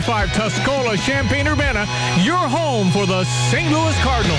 93.5 Tuscola, Champaign, Urbana, your home for the St. Louis Cardinals.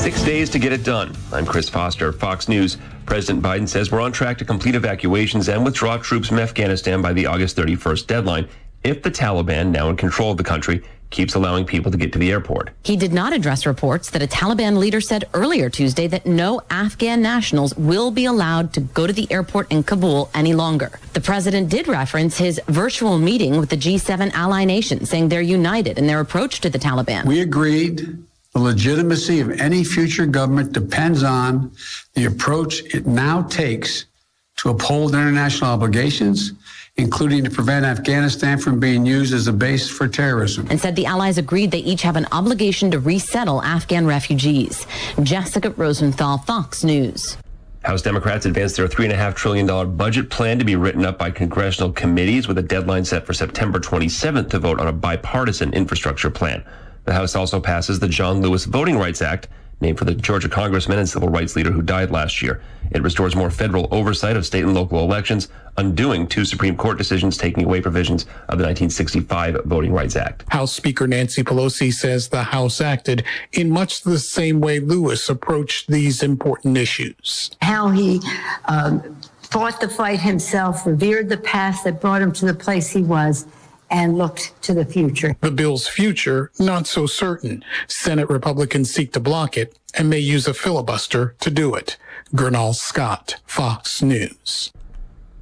Six days to get it done. I'm Chris Foster, Fox News. President Biden says we're on track to complete evacuations and withdraw troops from Afghanistan by the August 31st deadline if the Taliban, now in control of the country, keeps allowing people to get to the airport. He did not address reports that a Taliban leader said earlier Tuesday that no Afghan nationals will be allowed to go to the airport in Kabul any longer. The president did reference his virtual meeting with the G7 ally nations, saying they're united in their approach to the Taliban. We agreed the legitimacy of any future government depends on the approach it now takes to uphold international obligations, including to prevent Afghanistan from being used as a base for terrorism. And said the allies agreed they each have an obligation to resettle Afghan refugees. Jessica Rosenthal, Fox News. House Democrats advanced their $3.5 trillion budget plan to be written up by congressional committees with a deadline set for September 27th to vote on a bipartisan infrastructure plan. The House also passes the John Lewis Voting Rights Act, named for the Georgia congressman and civil rights leader who died last year. It restores more federal oversight of state and local elections, undoing two Supreme Court decisions taking away provisions of the 1965 Voting Rights Act. House Speaker Nancy Pelosi says the House acted in much the same way Lewis approached these important issues. How he um, fought the fight himself, revered the past that brought him to the place he was and looked to the future. The bill's future, not so certain. Senate Republicans seek to block it and may use a filibuster to do it. Gernal Scott, Fox News.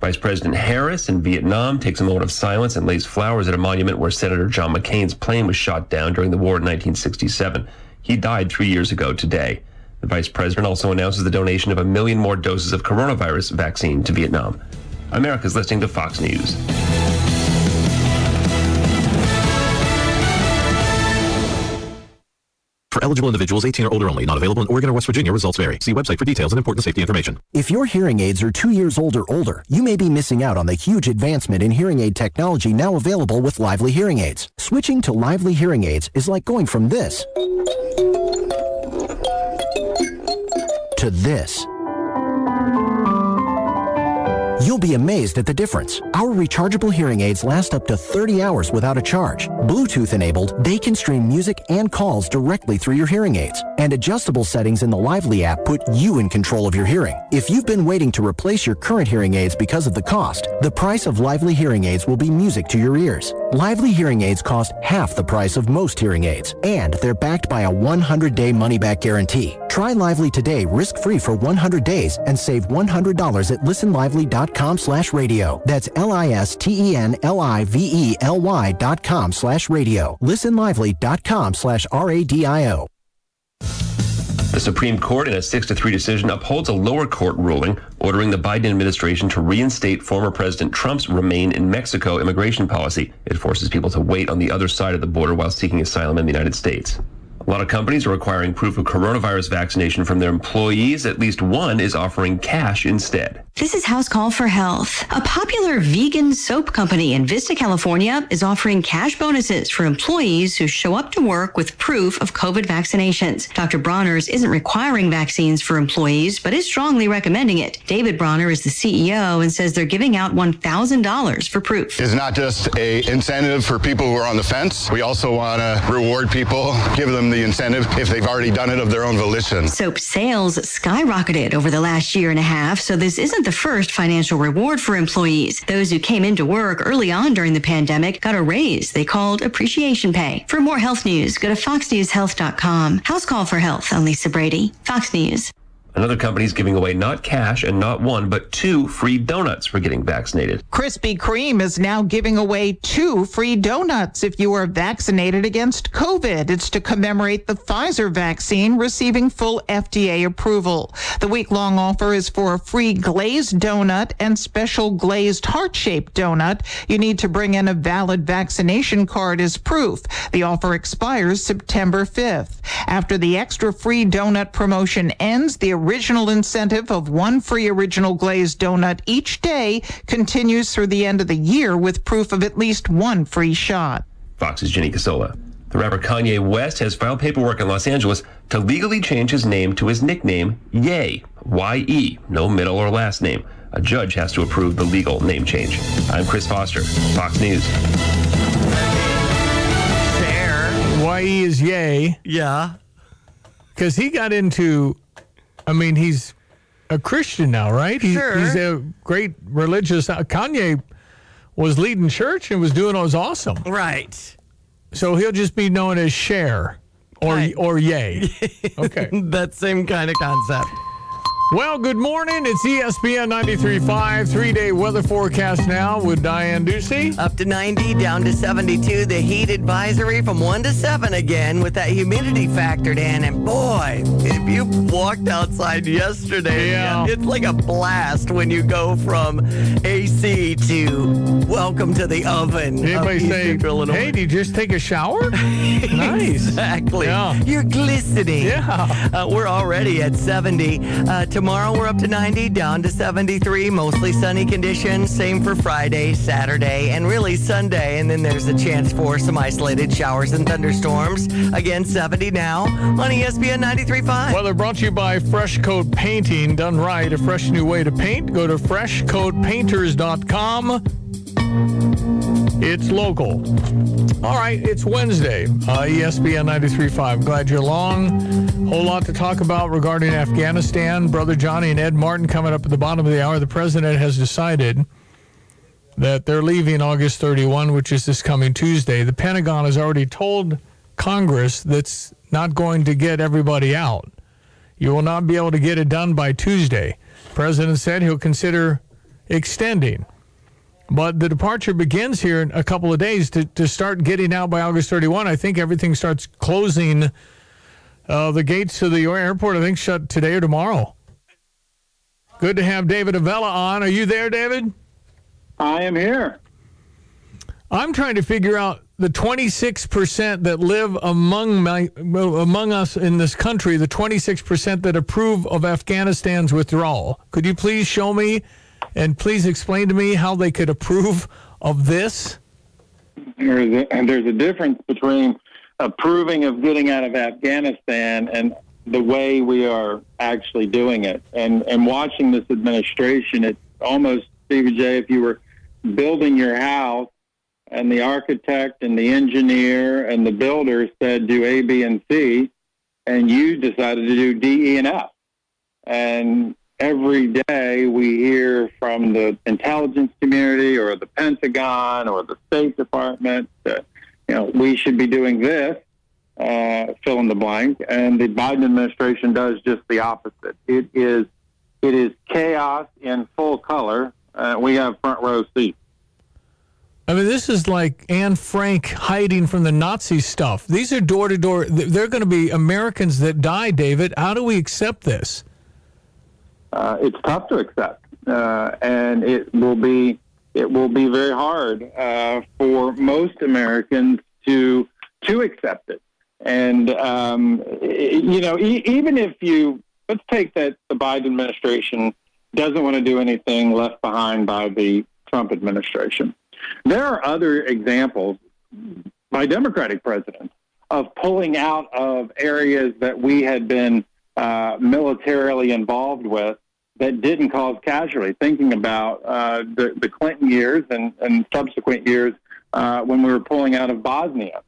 Vice President Harris in Vietnam takes a moment of silence and lays flowers at a monument where Senator John McCain's plane was shot down during the war in 1967. He died three years ago today. The vice president also announces the donation of a million more doses of coronavirus vaccine to Vietnam. America's listening to Fox News. For eligible individuals 18 or older only, not available in Oregon or West Virginia. Results vary. See website for details and important safety information. If your hearing aids are two years old or older, you may be missing out on the huge advancement in hearing aid technology now available with Lively Hearing Aids. Switching to Lively Hearing Aids is like going from this to this. You'll be amazed at the difference. Our rechargeable hearing aids last up to 30 hours without a charge. Bluetooth enabled, they can stream music and calls directly through your hearing aids. And adjustable settings in the Lively app put you in control of your hearing. If you've been waiting to replace your current hearing aids because of the cost, the price of Lively hearing aids will be music to your ears. Lively hearing aids cost half the price of most hearing aids, and they're backed by a 100-day money-back guarantee. Try Lively today risk-free for 100 days and save $100 at listenlively.com slash radio. That's L-I-S-T-E-N-L-I-V-E-L-Y dot com slash radio. Listenlively.com slash R-A-D-I-O. The Supreme Court, in a 6 to 3 decision, upholds a lower court ruling ordering the Biden administration to reinstate former President Trump's remain in Mexico immigration policy. It forces people to wait on the other side of the border while seeking asylum in the United States. A lot of companies are requiring proof of coronavirus vaccination from their employees. At least one is offering cash instead. This is House Call for Health. A popular vegan soap company in Vista, California is offering cash bonuses for employees who show up to work with proof of COVID vaccinations. Dr. Bronner's isn't requiring vaccines for employees, but is strongly recommending it. David Bronner is the CEO and says they're giving out $1,000 for proof. It's not just a incentive for people who are on the fence. We also want to reward people, give them the incentive if they've already done it of their own volition. Soap sales skyrocketed over the last year and a half, so this isn't the first financial reward for employees. Those who came into work early on during the pandemic got a raise they called appreciation pay. For more health news, go to foxnewshealth.com. House Call for Health. I'm Lisa Brady. Fox News. Another company is giving away not cash and not one, but two free donuts for getting vaccinated. Krispy Kreme is now giving away two free donuts if you are vaccinated against COVID. It's to commemorate the Pfizer vaccine receiving full FDA approval. The week long offer is for a free glazed donut and special glazed heart shaped donut. You need to bring in a valid vaccination card as proof. The offer expires September 5th. After the extra free donut promotion ends, the original incentive of one free original glazed donut each day continues through the end of the year with proof of at least one free shot. Fox's Jenny Casola. The rapper Kanye West has filed paperwork in Los Angeles to legally change his name to his nickname, Ye, Y-E, no middle or last name. A judge has to approve the legal name change. I'm Chris Foster, Fox News. YE is yay. Yeah. Because he got into, I mean, he's a Christian now, right? He, Sure. He's a great religious. uh, Kanye was leading church and was doing was awesome. Right. So he'll just be known as Cher or or Yay. Okay. that same kind of concept. Well, good morning. It's ESPN 93.5, three-day weather forecast now with Diane Ducey. Up to 90, down to 72. The heat advisory from 1 to 7 again with that humidity factored in. And boy, if you walked outside yesterday, Yeah. it's like a blast when you go from AC to welcome to the oven. Anybody say, hey, did you just take a shower? nice. Exactly. Yeah. You're glistening. Yeah. Uh, we're already at 70. Uh, tomorrow we're up to 90, down to 73. Mostly sunny conditions. Same for Friday, Saturday, and really Sunday. And then there's a chance for some isolated showers and thunderstorms. Again, 70 now on ESPN 93.5. Weather brought to you by Fresh Coat Painting. Done right, a fresh new way to paint. Go to freshcoatpainters.com. It's local. All right, it's Wednesday. Uh, ESPN 93.5. Glad you're along. Whole lot to talk about regarding Afghanistan. Brother Jonny and Ed Martin coming up at the bottom of the hour. The president has decided that they're leaving August 31, which is this coming Tuesday. The Pentagon has already told Congress that's not going to get everybody out. You will not be able to get it done by Tuesday. The President said he'll consider extending. But the departure begins here in a couple of days to, to start getting out by August 31. I think everything starts closing. Uh, the gates to the airport, I think, shut today or tomorrow. Good to have David Avella on. Are you there, David? I am here. I'm trying to figure out the 26% that live among my among us in this country, the 26% that approve of Afghanistan's withdrawal. Could you please show me and please explain to me how they could approve of this? There's a, and there's a difference between approving of getting out of Afghanistan and the way we are actually doing it. And and watching this administration, it's almost Stevie Jay. If you were building your house and the architect and the engineer and the builder said do A, B, and C, and you decided to do D, E, and F. And every day we hear from the intelligence community or the Pentagon or the State Department that you know we should be doing this, uh, fill in the blank, and the Biden administration does just the opposite. It is it is chaos in full color. Uh, we have front row seats. I mean, this is like Anne Frank hiding from the Nazi stuff. These are door to door. They're going to be Americans that die, David. How do we accept this? Uh, it's tough to accept, uh, and it will be it will be very hard uh, for most Americans to to accept it. And um, i- you know, e- even if you let's take that the Biden administration doesn't want to do anything left behind by the Trump administration. There are other examples by Democratic presidents of pulling out of areas that we had been uh, militarily involved with that didn't cause casualty. Thinking about uh, the, the Clinton years and, and subsequent years uh, when we were pulling out of Bosnia.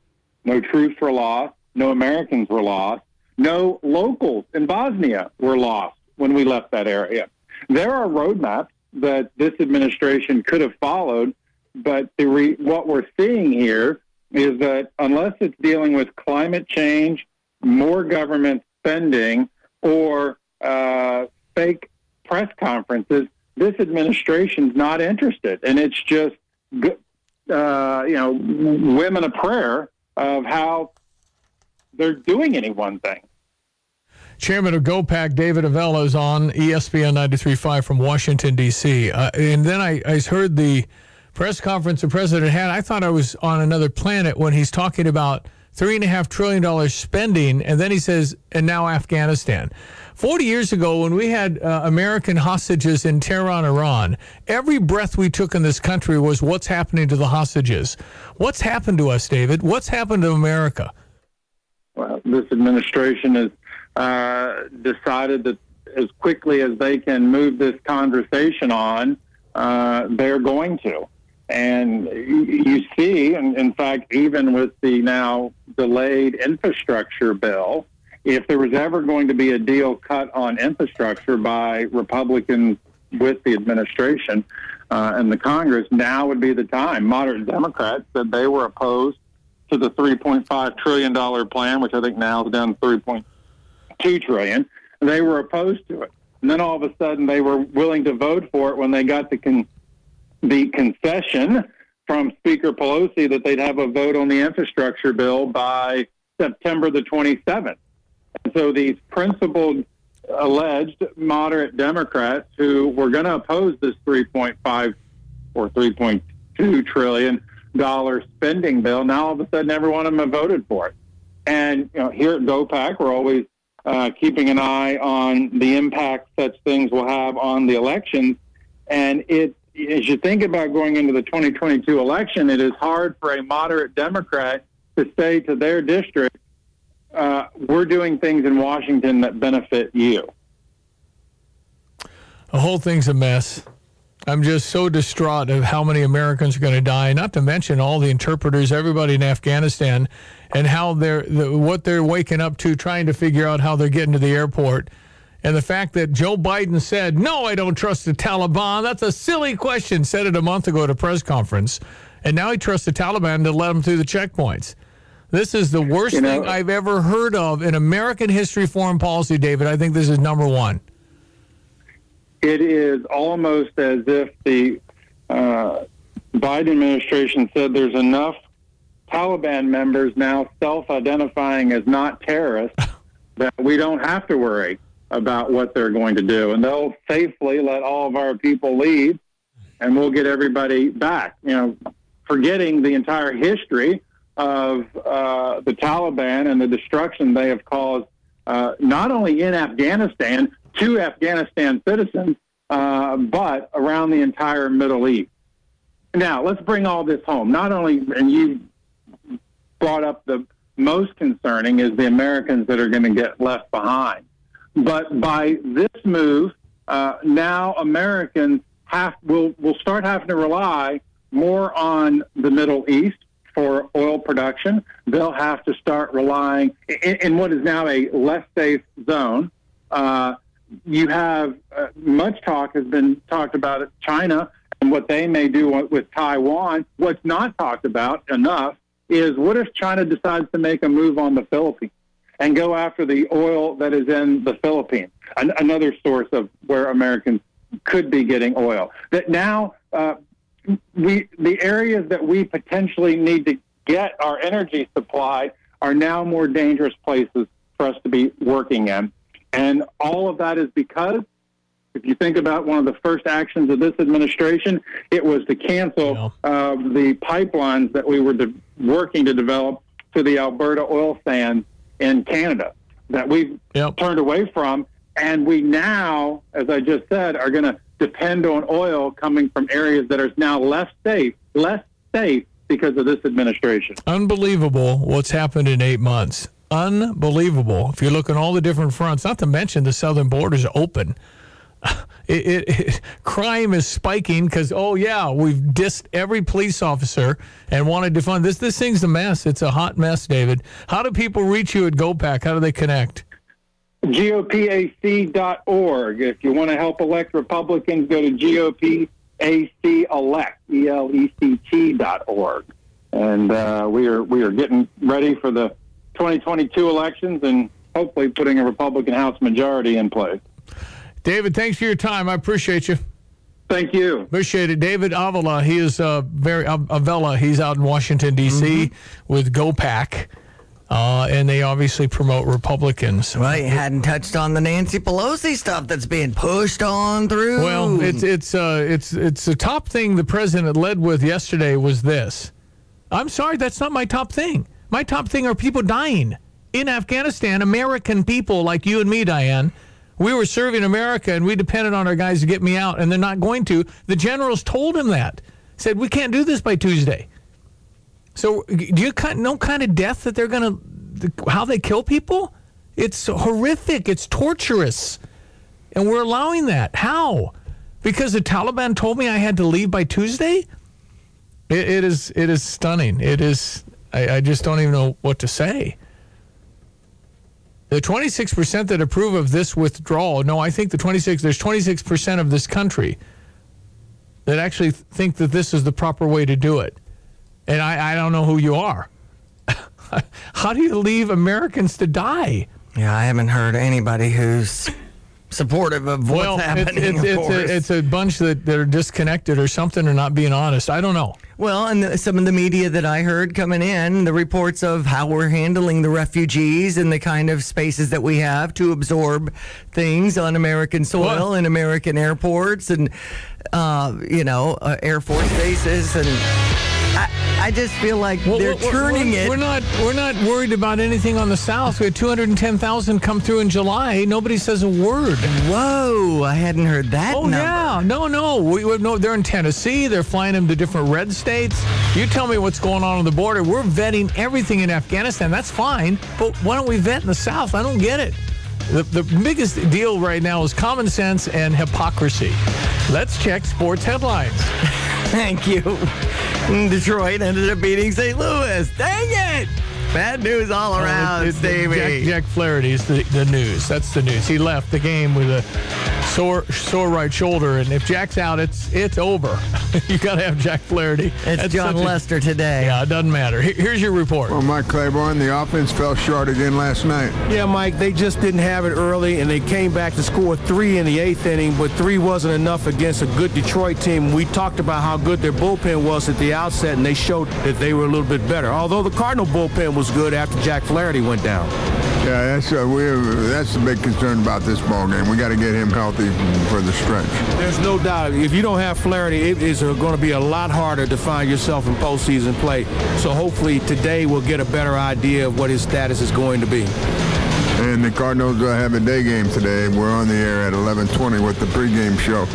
No troops were lost. No Americans were lost. No locals in Bosnia were lost when we left that area. There are roadmaps that this administration could have followed, but the re- what we're seeing here is that unless it's dealing with climate change, more government spending, or uh, fake press conferences, this administration's not interested, and it's just uh, you know women a prayer of how they're doing any one thing. Chairman of GOPAC, David Avella, is on ESPN 93.5 from Washington, D.C. Uh, and then I, I heard the press conference the president had. I thought I was on another planet when he's talking about $3.5 trillion spending. And then he says, and now Afghanistan. 40 years ago, when we had uh, American hostages in Tehran, Iran, every breath we took in this country was what's happening to the hostages. What's happened to us, David? What's happened to America? Well, this administration has uh, decided that as quickly as they can move this conversation on, uh, they're going to. And you see, and in fact, even with the now delayed infrastructure bill, if there was ever going to be a deal cut on infrastructure by Republicans with the administration uh, and the Congress, now would be the time. Moderate Democrats said they were opposed to the $3.5 trillion plan, which I think now is down to 3.2 trillion. They were opposed to it. And then all of a sudden they were willing to vote for it when they got the, con- the concession from Speaker Pelosi that they'd have a vote on the infrastructure bill by September the 27th. And so these principled, alleged moderate Democrats who were going to oppose this 3.5 or 3.2 trillion dollar spending bill, now all of a sudden every one of them voted for it. And you know, here at GOPAC, we're always uh, keeping an eye on the impact such things will have on the elections. And it, as you think about going into the 2022 election, it is hard for a moderate Democrat to say to their district, uh, we're doing things in Washington that benefit you. The whole thing's a mess. I'm just so distraught of how many Americans are going to die, not to mention all the interpreters, everybody in Afghanistan, and how they're the, what they're waking up to, trying to figure out how they're getting to the airport. And the fact that Joe Biden said, "No, I don't trust the Taliban." That's a silly question. Said it a month ago at a press conference, and now he trusts the Taliban to let him through the checkpoints. This is the worst you know, thing I've ever heard of in American history foreign policy, David. I think this is number one it is almost as if the uh, Biden administration said there's enough Taliban members now self identifying as not terrorists that we don't have to worry about what they're going to do. And they'll safely let all of our people leave and we'll get everybody back. You know, forgetting the entire history of uh, the Taliban and the destruction they have caused, uh, not only in Afghanistan, to Afghanistan citizens, uh, but around the entire Middle East. Now, let's bring all this home. Not only, and you brought up the most concerning is the Americans that are going to get left behind. But by this move, uh, now Americans have will will start having to rely more on the Middle East for oil production. They'll have to start relying in, in what is now a less safe zone. Uh, you have uh, much talk has been talked about China and what they may do with Taiwan. What's not talked about enough is what if China decides to make a move on the Philippines and go after the oil that is in the Philippines, An- another source of where Americans could be getting oil. That now uh, we the areas that we potentially need to get our energy supply are now more dangerous places for us to be working in. And all of that is because, if you think about one of the first actions of this administration, it was to cancel yeah. uh, the pipelines that we were de- working to develop to the Alberta oil sands in Canada that we've yep. turned away from. And we now, as I just said, are going to depend on oil coming from areas that are now less safe, less safe because of this administration. Unbelievable what's happened in eight months unbelievable. If you look at all the different fronts, not to mention the southern border is open. It, it, it, crime is spiking because oh yeah we've dissed every police officer and wanted to fund this. This thing's a mess. It's a hot mess david. How do people reach you at gopac how do they connect? Gopac.org if you want to help elect republicans go to gopac elect e-l-e-c-t.org and uh, we are we are getting ready for the 2022 elections and hopefully putting a Republican House majority in place. David, thanks for your time. I appreciate you. Thank you. Appreciate it. David Avila, he is uh, very, uh, Avila, he's out in Washington, D.C. Mm-hmm. with GOPAC. Uh, and they obviously promote Republicans. Right, hadn't touched on the Nancy Pelosi stuff that's being pushed on through. Well, it's it's uh, it's it's the top thing the president led with yesterday was this. I'm sorry, that's not my top thing. My top thing are people dying in Afghanistan, American people like you and me, Diane. We were serving America and we depended on our guys to get me out, and they're not going to. The generals told him that. Said, we can't do this by Tuesday. So, do you know kind of death that they're going to, how they kill people? It's horrific. It's torturous. and we're allowing that. How? Because the Taliban told me I had to leave by Tuesday. it, it is it is stunning. It is. I, I just don't even know what to say. The 26% that approve of this withdrawal, no, I think the 26, there's 26% of this country that actually think that this is the proper way to do it. And I, I don't know who you are. How do you leave Americans to die? Yeah, I haven't heard anybody who's supportive of what's well, happening. It's, it's, it's, a, it's, a, bunch that, that are disconnected or something or not being honest. I don't know. Well, and the, some of the media that I heard coming in, the reports of how we're handling the refugees and the kind of spaces that we have to absorb things on American soil and American airports and, uh, you know, uh, Air Force bases and. I, I just feel like well, they're we're, turning we're, it. We're not we're not worried about anything on the south. We had 210,000 come through in July. Nobody says a word. Whoa, I hadn't heard that. Oh number. yeah, no, no. We, we, no, they're in Tennessee. They're flying them to different red states. You tell me what's going on on the border. We're vetting everything in Afghanistan. That's fine, but why don't we vet in the south? I don't get it. The, the biggest deal right now is common sense and hypocrisy. Let's check sports headlines. Thank you. Detroit ended up beating St. Louis. Dang it! Bad news all around, it's, Stevie. Jack, Jack Flaherty is the, the news. That's the news. He left the game with a sore sore right shoulder, and if Jack's out, it's it's over. you got to have Jack Flaherty. It's That's Jon Lester a, today. Yeah, it doesn't matter. Here's your report. Well, Mike Claiborne, the offense fell short again last night. Yeah, Mike, they just didn't have it early, and they came back to score three in the eighth inning, but three wasn't enough against a good Detroit team. We talked about how good their bullpen was at the outset, and they showed that they were a little bit better. Although the Cardinal bullpen was good after Jack Flaherty went down. Yeah, that's uh, we that's the big concern about this ball game. We got to get him healthy for the stretch. There's no doubt. If you don't have Flaherty, it is going to be a lot harder to find yourself in postseason play. So hopefully today we'll get a better idea of what his status is going to be. And the Cardinals uh, have a day game today. We're on the air at 11:20 with the pregame show,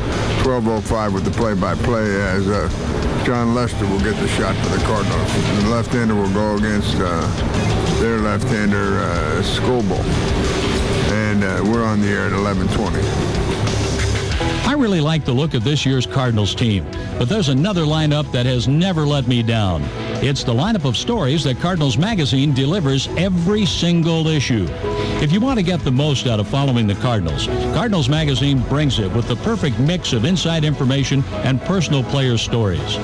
12:05 with the play-by-play as uh, Jon Lester will get the shot for the Cardinals. The left-hander will go against uh, their left-hander, uh, Skubal. And uh, we're on the air at 11:20. I really like the look of this year's Cardinals team, but there's another lineup that has never let me down. It's the lineup of stories that Cardinals Magazine delivers every single issue. If you want to get the most out of following the Cardinals, Cardinals Magazine brings it with the perfect mix of inside information and personal player stories.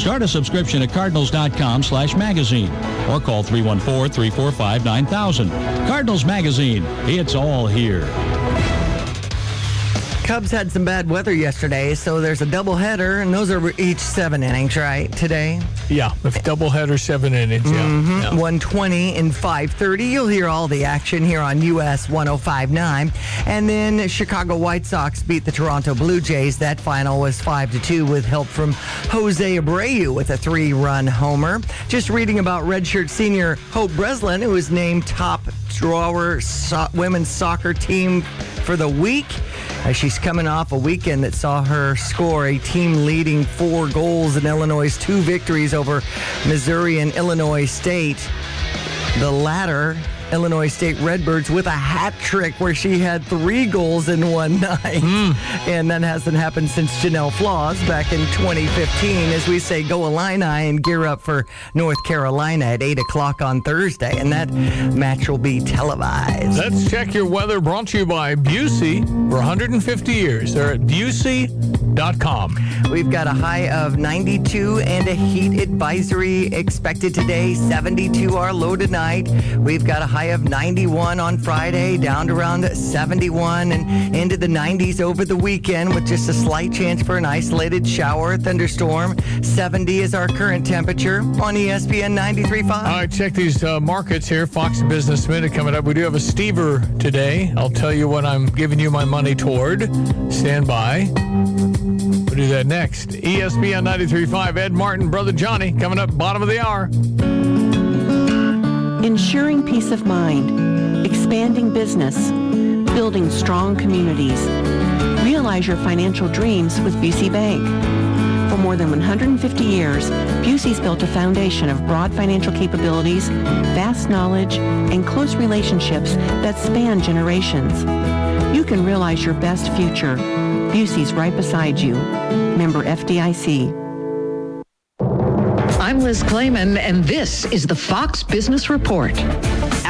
Start a subscription at cardinals.com slash magazine or call 314-345-9000. Cardinals Magazine, it's all here. Cubs had some bad weather yesterday, so there's a doubleheader, and those are each seven innings, right? Today. Yeah, a doubleheader, seven innings. Yeah. Mm-hmm. yeah. 120 and 5:30. You'll hear all the action here on US 105.9, and then Chicago White Sox beat the Toronto Blue Jays. That final was five to two with help from Jose Abreu with a three-run homer. Just reading about redshirt senior Hope Breslin, who was named top drawer so- women's soccer team for the week as she's coming off a weekend that saw her score a team leading four goals in Illinois' two victories over Missouri and Illinois State. The latter Illinois State Redbirds with a hat trick where she had three goals in one night. Mm. And that hasn't happened since Janelle Flaws back in 2015. As we say, go Illini and gear up for North Carolina at 8 o'clock on Thursday. And that match will be televised. Let's check your weather brought to you by Busey for 150 years. They're at Busey.com. We've got a high of 92 and a heat advisory expected today, 72 our low tonight. We've got a high of 91 on Friday, down to around 71 and into the 90s over the weekend with just a slight chance for an isolated shower or thunderstorm. 70 is our current temperature on ESPN 93.5. All right, check these uh, markets here. Fox Business Minute coming up. We do have a Stever today. I'll tell you what I'm giving you my money toward. Stand by. We'll do that next. ESPN 93.5. Ed Martin, Brother Jonny, coming up bottom of the hour. Ensuring peace of mind, expanding business, building strong communities. Realize your financial dreams with Busey Bank. For more than 150 years, Busey's built a foundation of broad financial capabilities, vast knowledge, and close relationships that span generations. You can realize your best future. Busey's right beside you. Member FDIC. Liz and this is the Fox Business Report.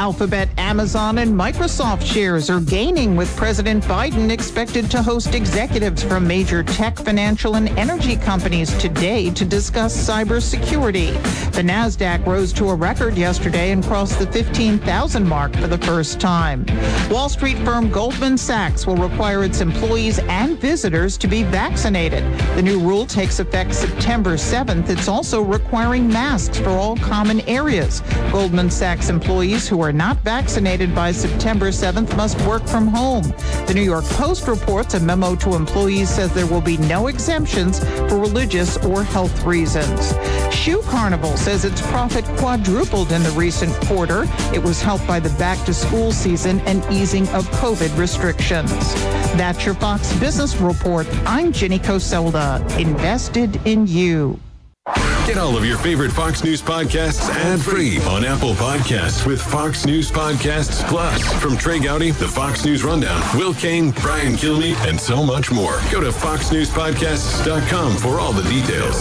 Alphabet, Amazon, and Microsoft shares are gaining with President Biden expected to host executives from major tech, financial, and energy companies today to discuss cybersecurity. The NASDAQ rose to a record yesterday and crossed the 15,000 mark for the first time. Wall Street firm Goldman Sachs will require its employees and visitors to be vaccinated. The new rule takes effect September 7th. It's also requiring masks for all common areas. Goldman Sachs employees who are not vaccinated by September 7th must work from home. The New York Post reports a memo to employees says there will be no exemptions for religious or health reasons. Shoe Carnival says its profit quadrupled in the recent quarter. It was helped by the back to school season and easing of COVID restrictions. That's your Fox Business Report. I'm Jenny Coselda, invested in you. Get all of your favorite Fox News podcasts ad-free on Apple Podcasts with Fox News Podcasts Plus. From Trey Gowdy, the Fox News Rundown, Will Cain, Brian Kilmeade, and so much more. Go to foxnewspodcasts.com for all the details.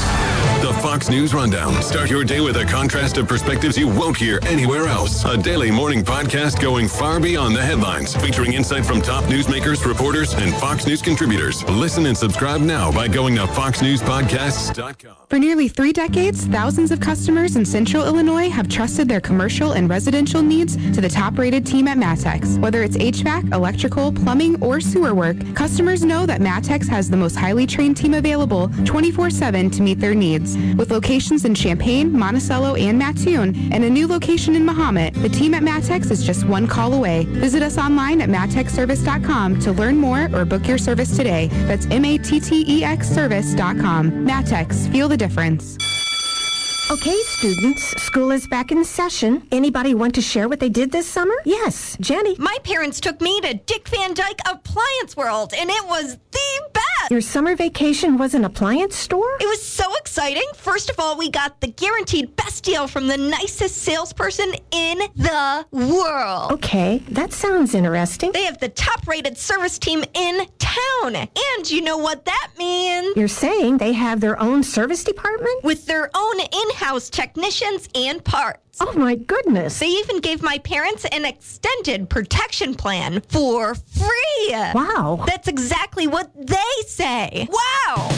The Fox News Rundown. Start your day with a contrast of perspectives you won't hear anywhere else. A daily morning podcast going far beyond the headlines, featuring insight from top newsmakers, reporters, and Fox News contributors. Listen and subscribe now by going to foxnewspodcasts.com. For nearly three decades, thousands of customers in central Illinois have trusted their commercial and residential needs to the top-rated team at Mattex. Whether it's HVAC, electrical, plumbing, or sewer work, customers know that Mattex has the most highly trained team available 24-7 to meet their needs. With locations in Champaign, Monticello, and Mattoon, and a new location in Mahomet, the team at Mattex is just one call away. Visit us online at mattexservice.com to learn more or book your service today. That's M-A-T-T-E-X service.com. Mattex. Feel the difference. Okay, students, school is back in session. Anybody want to share what they did this summer? Yes, Jenny. My parents took me to Dick Van Dyke Appliance World, and it was the best. Your summer vacation was an appliance store? It was so exciting. First of all, we got the guaranteed best deal from the nicest salesperson in the world. Okay, that sounds interesting. They have the top rated service team in town. And you know what that means? You're saying they have their own service department? With their own in house technicians and parts. Oh my goodness. They even gave my parents an extended protection plan for free. Wow. That's exactly what they say. Wow.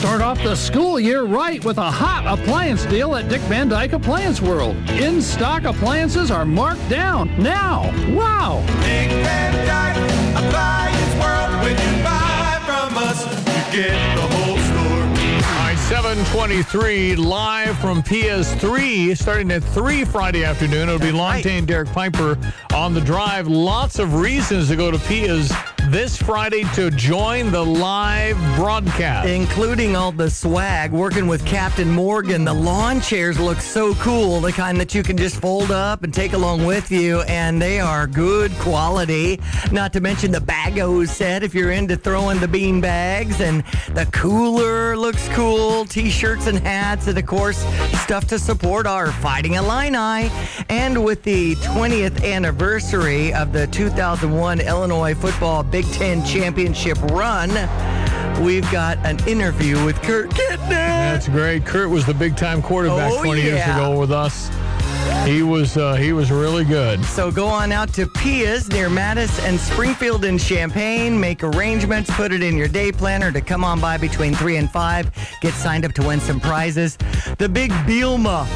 Start off the school year right with a hot appliance deal at Dick Van Dyke Appliance World. In stock appliances are marked down now. Wow. Dick Van Dyke Appliance World. When you buy from us, you get 723 live from PS3, starting at 3 Friday afternoon. It'll be Longtain Derek Piper on the drive. Lots of reasons to go to Pia's this Friday to join the live broadcast. Including all the swag, working with Captain Morgan. The lawn chairs look so cool, the kind that you can just fold up and take along with you, and they are good quality. Not to mention the Bagos set if you're into throwing the bean bags, and the cooler looks cool, t shirts and hats, and of course, stuff to support our Fighting Illini. And with the 20th anniversary of the 2001 Illinois football Big Ten championship run, we've got an interview with Kurt Kittner. That's great. Kurt was the big time quarterback Oh, 20 years ago with us. He was uh, he was really good. So go on out to Pia's near Mattis and Springfield in Champaign. Make arrangements, put it in your day planner to come on by between 3 and 5. Get signed up to win some prizes. The Big Bielema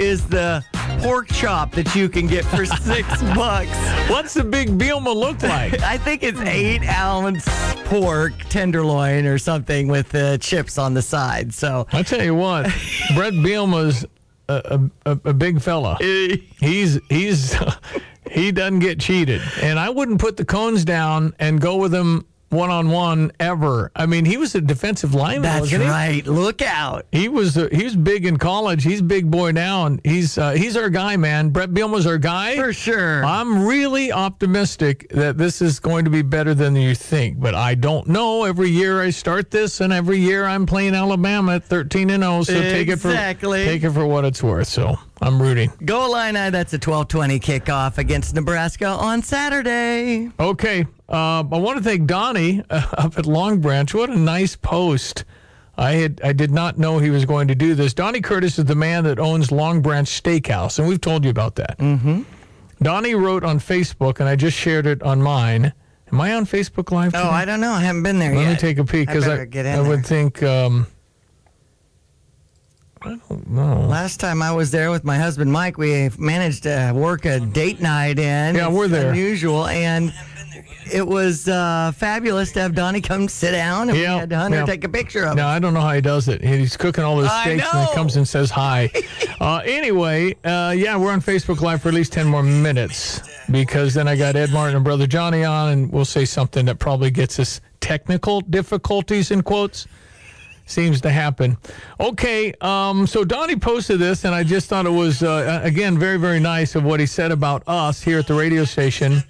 is the pork chop that you can get for six bucks. What's the Big Bielema look like? I think it's eight ounce pork tenderloin or something with uh, chips on the side. So I tell you what, Bret Bielema's a, a, a big fella. He's he's he doesn't get cheated, and I wouldn't put the cones down and go with him one on one ever. I mean, he was a defensive lineman. That's right. Look out. He was uh, he was big in college. He's big boy now, and he's uh, he's our guy, man. Bret Bielema's our guy For sure. I'm really optimistic that this is going to be better than you think, but I don't know. Every year I start this, and every year I'm playing Alabama at 13 and 0. So take it for take it for what it's worth. So I'm rooting. Go Illini. That's a 1220 kickoff against Nebraska on Saturday. Okay, uh, I want to thank Donnie uh, up at Long Branch. What a nice post. I had I did not know he was going to do this. Donnie Curtis is the man that owns Long Branch Steakhouse, and we've told you about that. Mm-hmm. Donnie wrote on Facebook, and I just shared it on mine. Am I on Facebook Live? Oh. I don't know. I haven't been there Let yet. Let me take a peek because I, in I would think. Um, I don't know. Last time I was there with my husband Mike, we managed to work a date night in. Yeah, we're there. Unusual, and it was uh, fabulous to have Donnie come sit down and Yeah, we had Hunter yeah. take a picture of him. No. I don't know how he does it. He's cooking all those steaks and he comes and says hi. uh, anyway, uh, yeah, we're on Facebook Live for at least 10 more minutes because then I got Ed Martin and Brother Jonny on, and we'll say something that probably gets us technical difficulties in quotes. Seems to happen. Okay, um, so Donnie posted this, and I just thought it was, uh, again, very, very nice of what he said about us here at the radio station.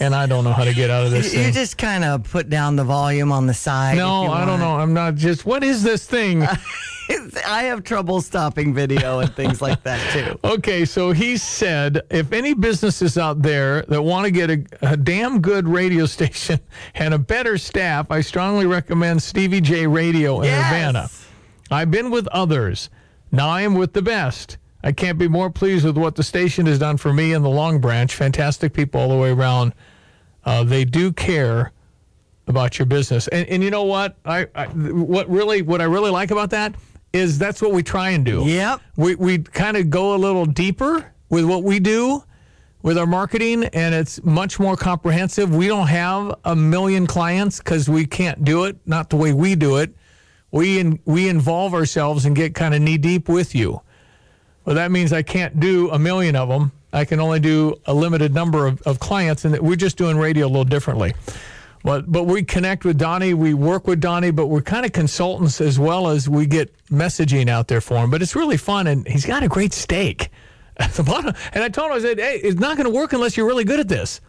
And I don't know how to get out of this You, thing. just kind of put down the volume on the side. no, I don't know. I'm not just, what is this thing? I have trouble stopping video and things like that too. Okay, so he said if any businesses out there that want to get a, a damn good radio station and a better staff, I strongly recommend Stevie Jay Radio in Yes. Urbana. I've been with others. Now I am with the best. I can't be more pleased with what the station has done for me and the Long Branch. Fantastic people all the way around. Uh, they do care about your business. And, and you know what? I, I what really what I really like about that is that's what we try and do. Yep. We we kind of go a little deeper with what we do with our marketing and it's much more comprehensive. We don't have a million clients cuz we can't do it, not the way we do it. We in, we involve ourselves and get kind of knee deep with you. Well, that means I can't do a million of them. I can only do a limited number of, of clients, and we're just doing radio a little differently. But but we connect with Donnie, we work with Donnie, but we're kind of consultants as well as we get messaging out there for him. But it's really fun, and he's got a great steak. At the bottom, and I told him I said, "Hey, it's not going to work unless you're really good at this."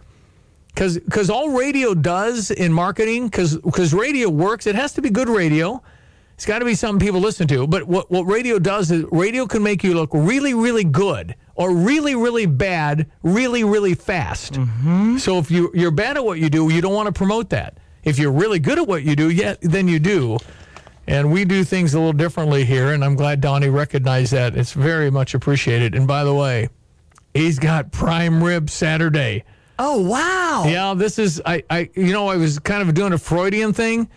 Because all radio does in marketing, because radio works, it has to be good radio. It's got to be something people listen to. But what, what radio does is radio can make you look really, really good or really, really bad, really, really fast. Mm-hmm. So if you, you're bad at what you do, you don't want to promote that. If you're really good at what you do, yeah, then you do. And we do things a little differently here, and I'm glad Donnie recognized that. It's very much appreciated. And by the way, he's got prime rib Saturday. Oh wow! Yeah, this is I, I you know I was kind of doing a Freudian thing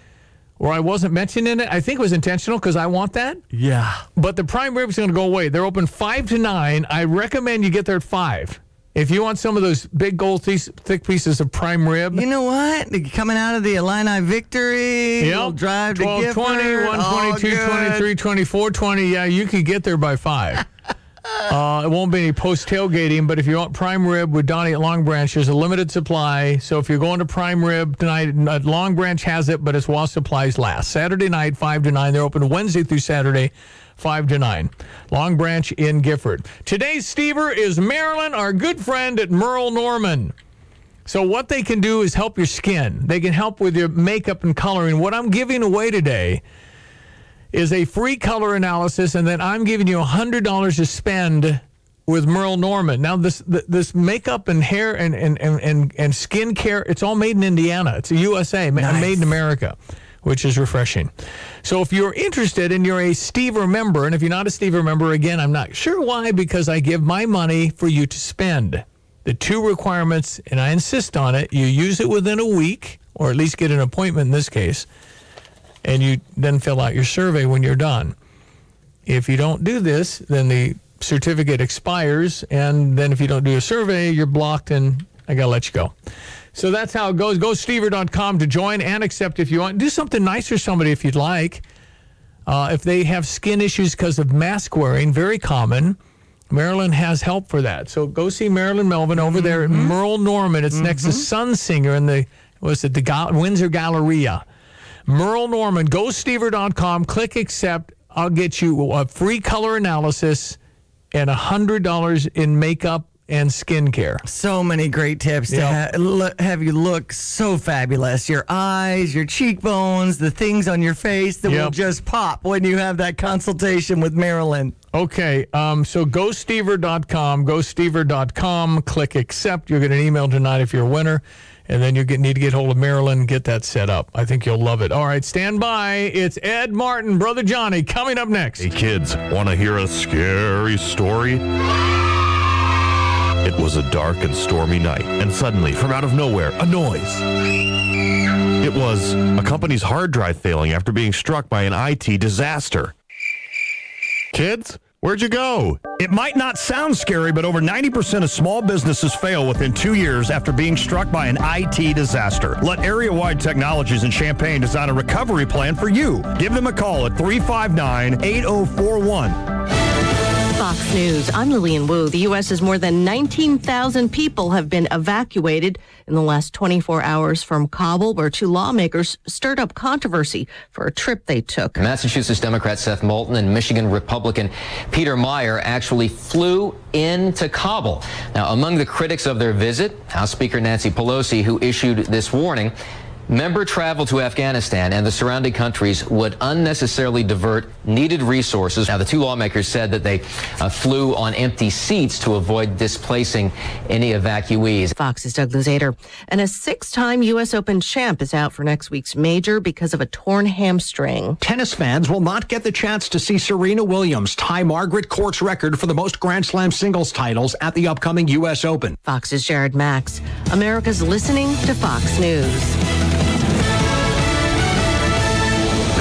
where I wasn't mentioning it. I think it was intentional because I want that. Yeah. But the prime rib is going to go away. They're open five to nine. I recommend you get there at five. If you want some of those big gold thick thick pieces of prime rib, You know what? Coming out of the Illini victory, Yep. drive to 12, Gifford, 20, all 122, 23, 24, 20. Yeah, you could get there by 5. uh, it won't be any post tailgating, but if you want prime rib with Donnie at Long Branch, there's a limited supply. So if you're going to prime rib tonight, uh, Long Branch has it, but it's while supplies last. Saturday night, 5 to 9. They're open Wednesday through Saturday. 5 to 9. Long Branch in Gifford. Today's Stever is Marilyn, our good friend at Merle Norman. So what they can do is help your skin. They can help with your makeup and coloring. What I'm giving away today is a free color analysis, and then I'm giving you $100 to spend with Merle Norman. Now, this this makeup and hair and, and, and, and, and skin care, it's all made in Indiana. It's a USA, ma- made in America, which is refreshing. So if you're interested and you're a Stever member, and if you're not a Stever member, again, I'm not sure why, because I give my money for you to spend. The two requirements, and I insist on it, you use it within a week, or at least get an appointment in this case, and you then fill out your survey when you're done. If you don't do this, then the certificate expires, and then if you don't do a survey, you're blocked, and I gotta let you go. So that's how it goes. Go stever.com to join and accept if you want. Do something nice for somebody if you'd like. Uh, if they have skin issues because of mask wearing, very common. Marilyn has help for that. So go see Marilyn Melvin over there at Merle Norman. It's next to Sun Singer in the was it the Gal- Windsor Galleria. Merle Norman, go GoStever.com, click accept. I'll get you a free color analysis and $100 in makeup and skincare. So many great tips to ha- lo- have you look so fabulous. Your eyes, your cheekbones, the things on your face that will just pop when you have that consultation with Marilyn. Okay, um, so GoStever.com, GoStever.com, click accept. You'll get an email tonight if you're a winner. And then you get, need to get hold of Marilyn and get that set up. I think you'll love it. All right, stand by. It's Ed Martin, Brother Jonny, coming up next. Hey kids, want to hear a scary story? It was a dark and stormy night, and suddenly, from out of nowhere, a noise. It was a company's hard drive failing after being struck by an IT disaster. Kids, where'd you go? It might not sound scary, but over 90% of small businesses fail within two years after being struck by an IT disaster. Let Area Wide Technologies in Champaign design a recovery plan for you. Give them a call at 359 8041. Fox News. I'm Lillian Wu. The U.S. has more than 19,000 people have been evacuated in the last 24 hours from Kabul, where two lawmakers stirred up controversy for a trip they took. Massachusetts Democrat Seth Moulton and Michigan Republican Peter Meijer actually flew into Kabul. Now, among the critics of their visit, House Speaker Nancy Pelosi, who issued this warning, member travel to Afghanistan and the surrounding countries would unnecessarily divert needed resources. Now, the two lawmakers said that they uh, flew on empty seats to avoid displacing any evacuees. Fox's Douglas Ader. And a six time U.S. Open champ is out for next week's major because of a torn hamstring. Tennis fans will not get the chance to see Serena Williams tie Margaret Court's record for the most Grand Slam singles titles at the upcoming U.S. Open. Fox's Jared Max. America's listening to Fox News.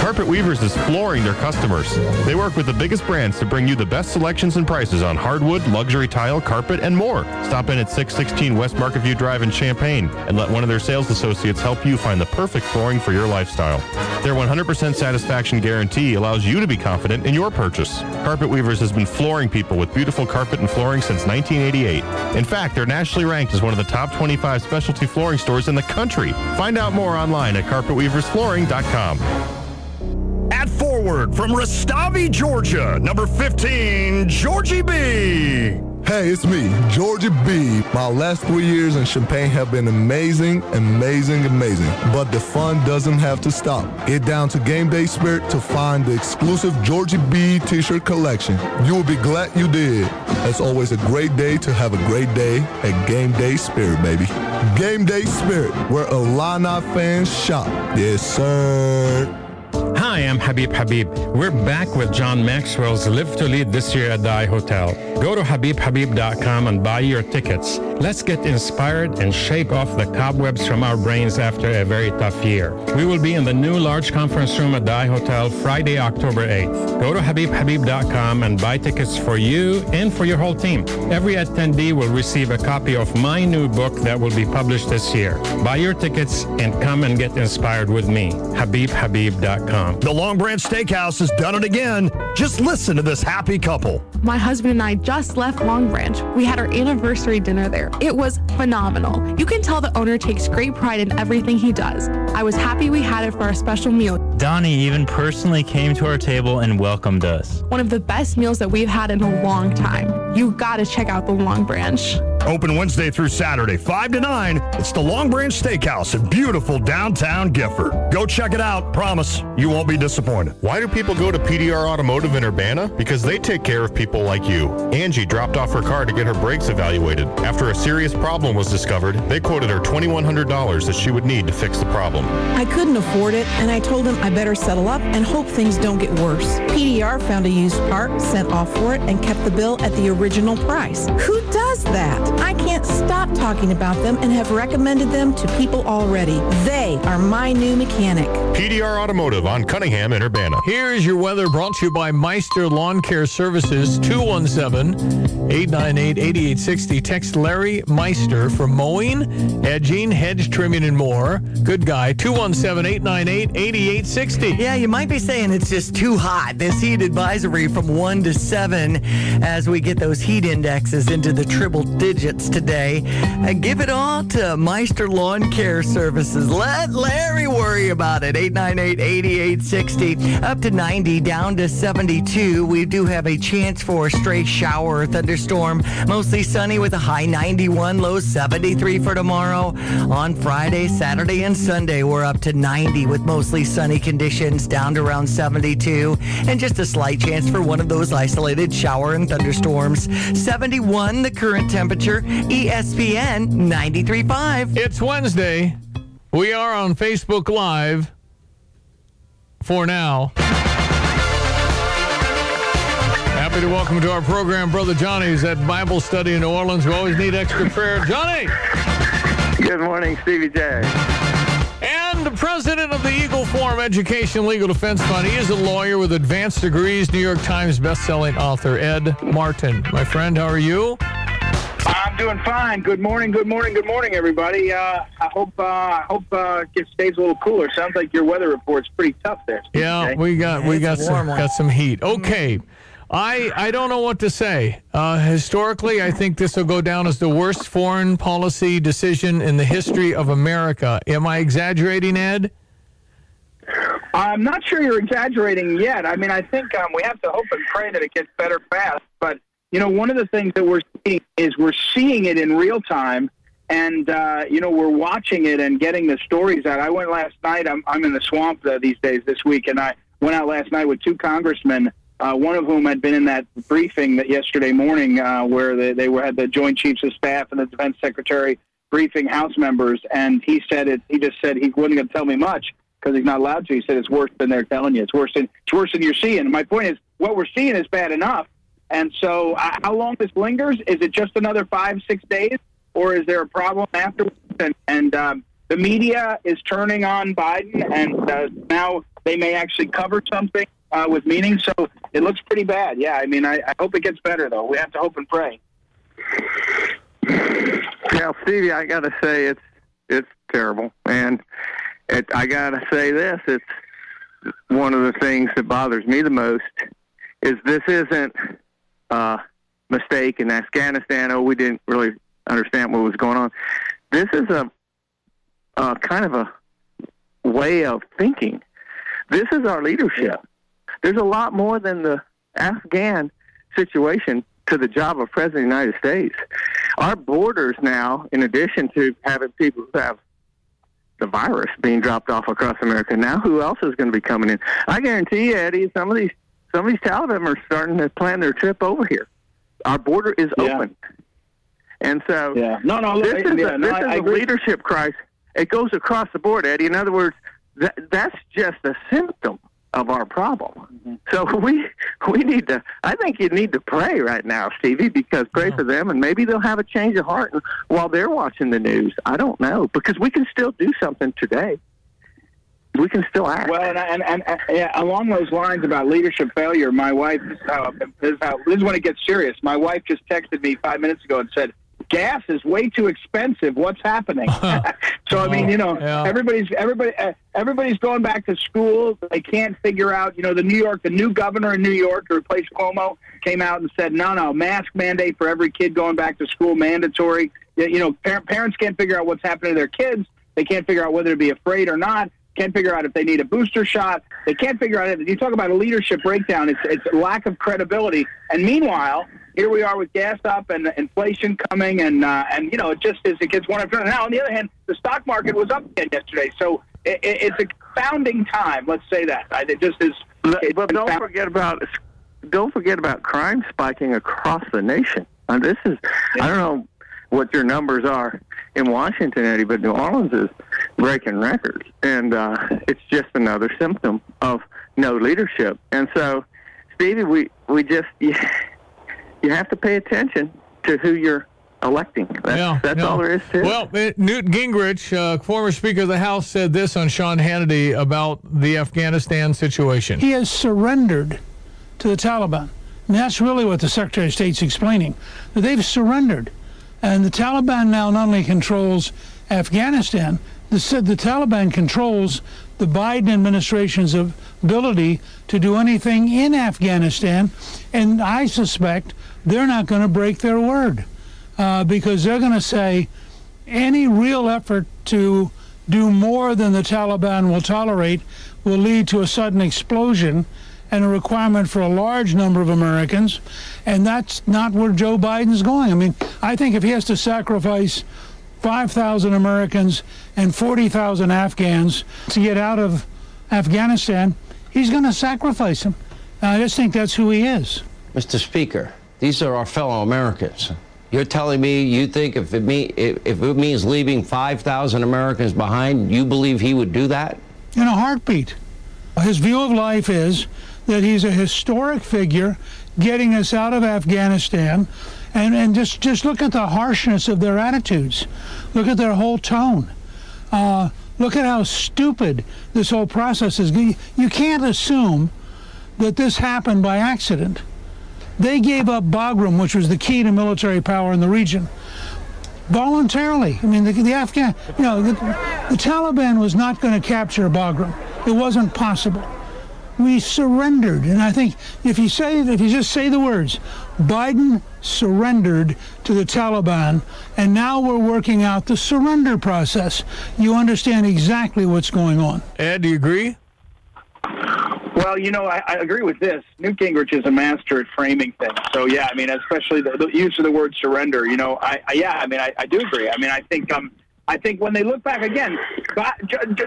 Carpet Weavers is flooring their customers. They work with the biggest brands to bring you the best selections and prices on hardwood, luxury tile, carpet, and more. Stop in at 616 West Marketview Drive in Champaign and let one of their sales associates help you find the perfect flooring for your lifestyle. Their 100% satisfaction guarantee allows you to be confident in your purchase. Carpet Weavers has been flooring people with beautiful carpet and flooring since 1988. In fact, they're nationally ranked as one of the top 25 specialty flooring stores in the country. Find out more online at carpetweaversflooring.com. Forward from Rustavi, Georgia, number 15, Giorgi B. Hey, it's me, Giorgi B. My last three years in Champaign have been amazing, amazing, amazing. But the fun doesn't have to stop. Get down to Game Day Spirit to find the exclusive Giorgi B t-shirt collection. You will be glad you did. It's always a great day to have a great day at Game Day Spirit, baby. Game Day Spirit, where Illini fans shop. Yes, sir. Hi, I'm Habib Habib. We're back with John Maxwell's Live to Lead this year at the I Hotel. Go to habibhabib.com and buy your tickets. Let's get inspired and shake off the cobwebs from our brains after a very tough year. We will be in the new large conference room at the I Hotel Friday, October 8th. Go to habibhabib.com and buy tickets for you and for your whole team. Every attendee will receive a copy of my new book that will be published this year. Buy your tickets and come and get inspired with me. habibhabib.com. The Long Branch Steakhouse has done it again. Just listen to this happy couple. My husband and I just left Long Branch. We had our anniversary dinner there. It was phenomenal. You can tell the owner takes great pride in everything he does. I was happy we had it for our special meal. Donnie even personally came to our table and welcomed us. One of the best meals that we've had in a long time. You gotta check out the Long Branch. Open Wednesday through Saturday, 5 to 9. It's the Long Branch Steakhouse in beautiful downtown Gifford. Go check it out. Promise you won't be disappointed. Why do people go to PDR Automotive in Urbana? Because they take care of people like you. Angie dropped off her car to get her brakes evaluated. After a serious problem was discovered, they quoted her $2,100 that she would need to fix the problem. I couldn't afford it, and I told them I better settle up and hope things don't get worse. PDR found a used part, sent off for it, and kept the bill at the original price. Who does that? I can't stop talking about them and have recommended them to people already. They are my new mechanic. PDR Automotive on Cunningham in Urbana. Here's your weather brought to you by Meister Lawn Care Services, 217-898-8860. Text Larry Meister for mowing, edging, hedge trimming, and more. Good guy. guy. 217 898 8860. Yeah, you might be saying it's just too hot. This heat advisory from 1 to 7 as we get those heat indexes into the triple digits today. And give it all to Meister Lawn Care Services. Let Larry worry about it. 898 8860. Up to 90, down to 72. We do have a chance for a stray shower or thunderstorm. Mostly sunny with a high 91, low 73 for tomorrow. On Friday, Saturday, and Sunday, we're up to 90 with mostly sunny conditions, down to around 72, and just a slight chance for one of those isolated shower and thunderstorms. 71, the current temperature. E ESPN 93.5. It's Wednesday. We are on Facebook Live for now. Happy to welcome to our program Brother Jonny, who's at Bible study in New Orleans. We always need extra prayer. Jonny! Good morning, Stevie Jay. And the president of the Eagle Forum Education Legal Defense Fund. He is a lawyer with advanced degrees, New York Times bestselling author Ed Martin. My friend, how are you? I'm doing fine. Good morning, good morning, good morning, everybody. Uh, I hope uh, I hope uh, it stays a little cooler. Sounds like your weather report's pretty tough there. Yeah, J. we got we It's got some got some heat. Okay. I, I don't know what to say. Uh, historically, I think this will go down as the worst foreign policy decision in the history of America. Am I exaggerating, Ed? I'm not sure you're exaggerating yet. I mean, I think um, we have to hope and pray that it gets better fast. But you know, one of the things that we're seeing is we're seeing it in real time, and uh, you know, we're watching it and getting the stories out. I went last night. I'm I'm in the swamp uh, these days this week, and I went out last night with two congressmen. Uh, one of whom had been in that briefing that yesterday morning, uh, where they, they were had the Joint Chiefs of Staff and the Defense Secretary briefing House members, and he said it. He just said he wasn't going to tell me much because he's not allowed to. He said it's worse than they're telling you. It's worse than it's worse than you're seeing. My point is, what we're seeing is bad enough. And so, uh, how long this lingers? Is it just another five, six days, or is there a problem afterwards? And, and um, the media is turning on Biden, and uh, now they may actually cover something uh, with meaning. So it looks pretty bad. Yeah, I mean, I, I hope it gets better, though. We have to hope and pray. Yeah, Stevie, I got to say it's it's terrible, and it, I got to say this: it's one of the things that bothers me the most is this isn't a mistake in Afghanistan. Oh, we didn't really understand what was going on. This is a, a kind of a way of thinking. This is our leadership. There's a lot more than the Afghan situation to the job of President of the United States. Our borders now, in addition to having people who have the virus being dropped off across America, now who else is going to be coming in? I guarantee you, Eddie, some of these some of these Taliban are starting to plan their trip over here. Our border is open, and so Yeah. No, no, this is, yeah, a, no, this I- is I a leadership crisis. It goes across the board, Eddie. In other words, that, that's just a symptom of our problem. Mm-hmm. So we we need to. I think you need to pray right now, Stevie, because pray for them, and maybe they'll have a change of heart while they're watching the news. I don't know because we can still do something today. We can still act. Well, and, and, and, and yeah, along those lines about leadership failure, my wife, this is, how, this, is how, this is when it gets serious. My wife just texted me five minutes ago and said, gas is way too expensive. What's happening? so, I mean, you know, Yeah. everybody's, everybody, uh, everybody's going back to school. They can't figure out, you know, the New York, the new governor in New York to replace Cuomo came out and said, no, no, mask mandate for every kid going back to school, mandatory. You you know, par- parents can't figure out what's happening to their kids. They can't figure out whether to be afraid or not. Can't figure out if they need a booster shot. They can't figure out it. You talk about a leadership breakdown. It's it's lack of credibility. And meanwhile, here we are with gas up and inflation coming, and uh, and you know it just is. It gets one after another. Now, on the other hand, the stock market was up again yesterday, so it, it, it's a confounding time. Let's say that. I, it just is. it's but don't confound- forget about don't forget about crime spiking across the nation. And this is I don't know what your numbers are in Washington, Eddie, but New Orleans is breaking records, and uh, it's just another symptom of no leadership. And so, Stevie, we we just you, you have to pay attention to who you're electing. That's, Yeah, that's yeah. all there is to it. Well, uh, Newt Gingrich, uh, former Speaker of the House, said this on Sean Hannity about the Afghanistan situation. He has surrendered to the Taliban. And that's really what the Secretary of State's explaining. That they've surrendered. And the Taliban now not only controls Afghanistan, the, the Taliban controls the Biden administration's ability to do anything in Afghanistan, and I suspect they're not going to break their word uh, because they're going to say any real effort to do more than the Taliban will tolerate will lead to a sudden explosion and a requirement for a large number of Americans. And that's not where Joe Biden's going. I mean, I think if he has to sacrifice 5,000 Americans and 40,000 Afghans to get out of Afghanistan, he's going to sacrifice them. I just think that's who he is. Mr. Speaker, these are our fellow Americans. You're telling me you think if it, me, if it means leaving 5,000 Americans behind, you believe he would do that? In a heartbeat. His view of life is that he's a historic figure getting us out of Afghanistan. And, and just, just look at the harshness of their attitudes. Look at their whole tone. Uh, look at how stupid this whole process is. You can't assume that this happened by accident. They gave up Bagram, which was the key to military power in the region, voluntarily. I mean, the, the Afghan, you know, the, the Taliban was not going to capture Bagram. It wasn't possible we surrendered. And I think if you say if you just say the words, Biden surrendered to the Taliban, and now we're working out the surrender process, you understand exactly what's going on. Ed, do you agree? Well, you know, I, I agree with this. Newt Gingrich is a master at framing things. So, yeah, I mean, especially the, the use of the word surrender. You know, I, I yeah, I mean, I, I do agree. I mean, I think um, I think when they look back again,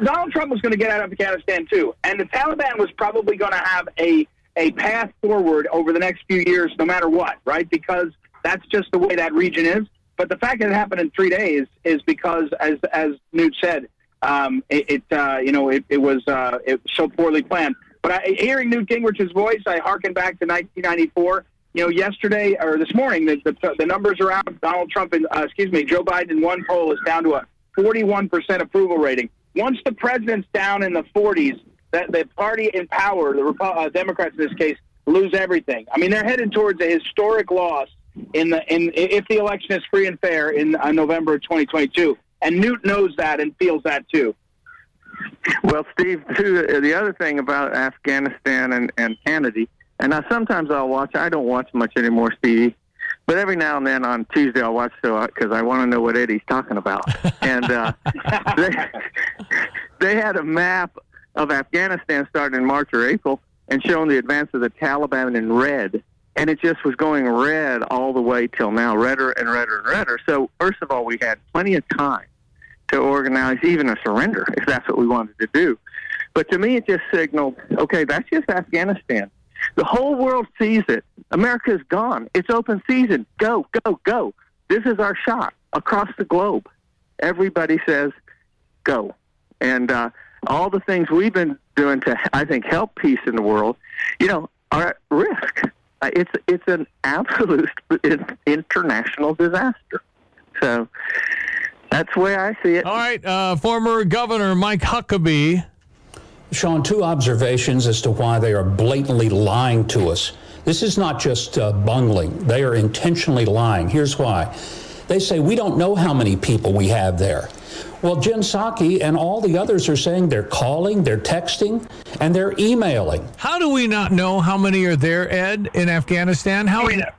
Donald Trump was going to get out of Afghanistan too, and the Taliban was probably going to have a a path forward over the next few years, no matter what, right? Because that's just the way that region is. But the fact that it happened in three days is because, as as Newt said, um, it, it uh, you know it, it was uh, it was so poorly planned. But I, hearing Newt Gingrich's voice, I harken back to 1994 you know, yesterday or this morning, the, the, the numbers are out. Donald Trump and, uh, excuse me, Joe Biden in one poll is down to a 41% approval rating. Once the president's down in the 40s, that the party in power, the uh, Democrats in this case, lose everything. I mean, they're headed towards a historic loss in the in if the election is free and fair in uh, November 2022. And Newt knows that and feels that too. Well, Steve, too, the other thing about Afghanistan and, and Kennedy and I sometimes I'll watch. I don't watch much anymore, Stevie. But every now and then on Tuesday I'll watch so because I want to know what Eddie's talking about. and uh, they they had a map of Afghanistan starting in March or April and showing the advance of the Taliban in red. And it just was going red all the way till now, redder and redder and redder. So first of all, we had plenty of time to organize even a surrender if that's what we wanted to do. But to me, it just signaled, okay, that's just Afghanistan. The whole world sees it. America is gone. It's open season. Go, go, go. This is our shot across the globe. Everybody says, go. And uh, all the things we've been doing to, I think, help peace in the world, you know, are at risk. Uh, it's it's an absolute international disaster. So that's the way I see it. All right, uh, former Governor Mike Huckabee Sean, two observations as to why they are blatantly lying to us. This is not just uh, bungling, they are intentionally lying. Here's why. They say, We don't know how many people we have there. Well, Jen Psaki and all the others are saying they're calling, they're texting, and they're emailing. How do we not know how many are there, Ed, in Afghanistan? How we know?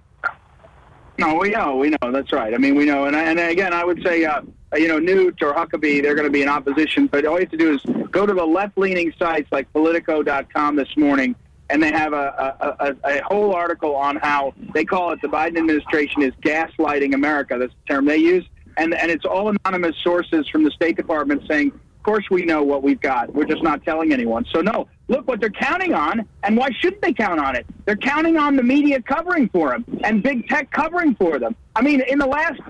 No, we know, we know. That's right. I mean, we know. And, and again, I would say, uh, Uh, you know, Newt or Huckabee, they're going to be in opposition. But all you have to do is go to the left-leaning sites like Politico.com this morning, and they have a, a, a, a whole article on how they call it the Biden administration is gaslighting America. That's the term they use. And, and it's all anonymous sources from the State Department saying, of course we know what we've got. We're just not telling anyone. So, no, look what they're counting on, and why shouldn't they count on it? They're counting on the media covering for them and big tech covering for them. I mean, in the last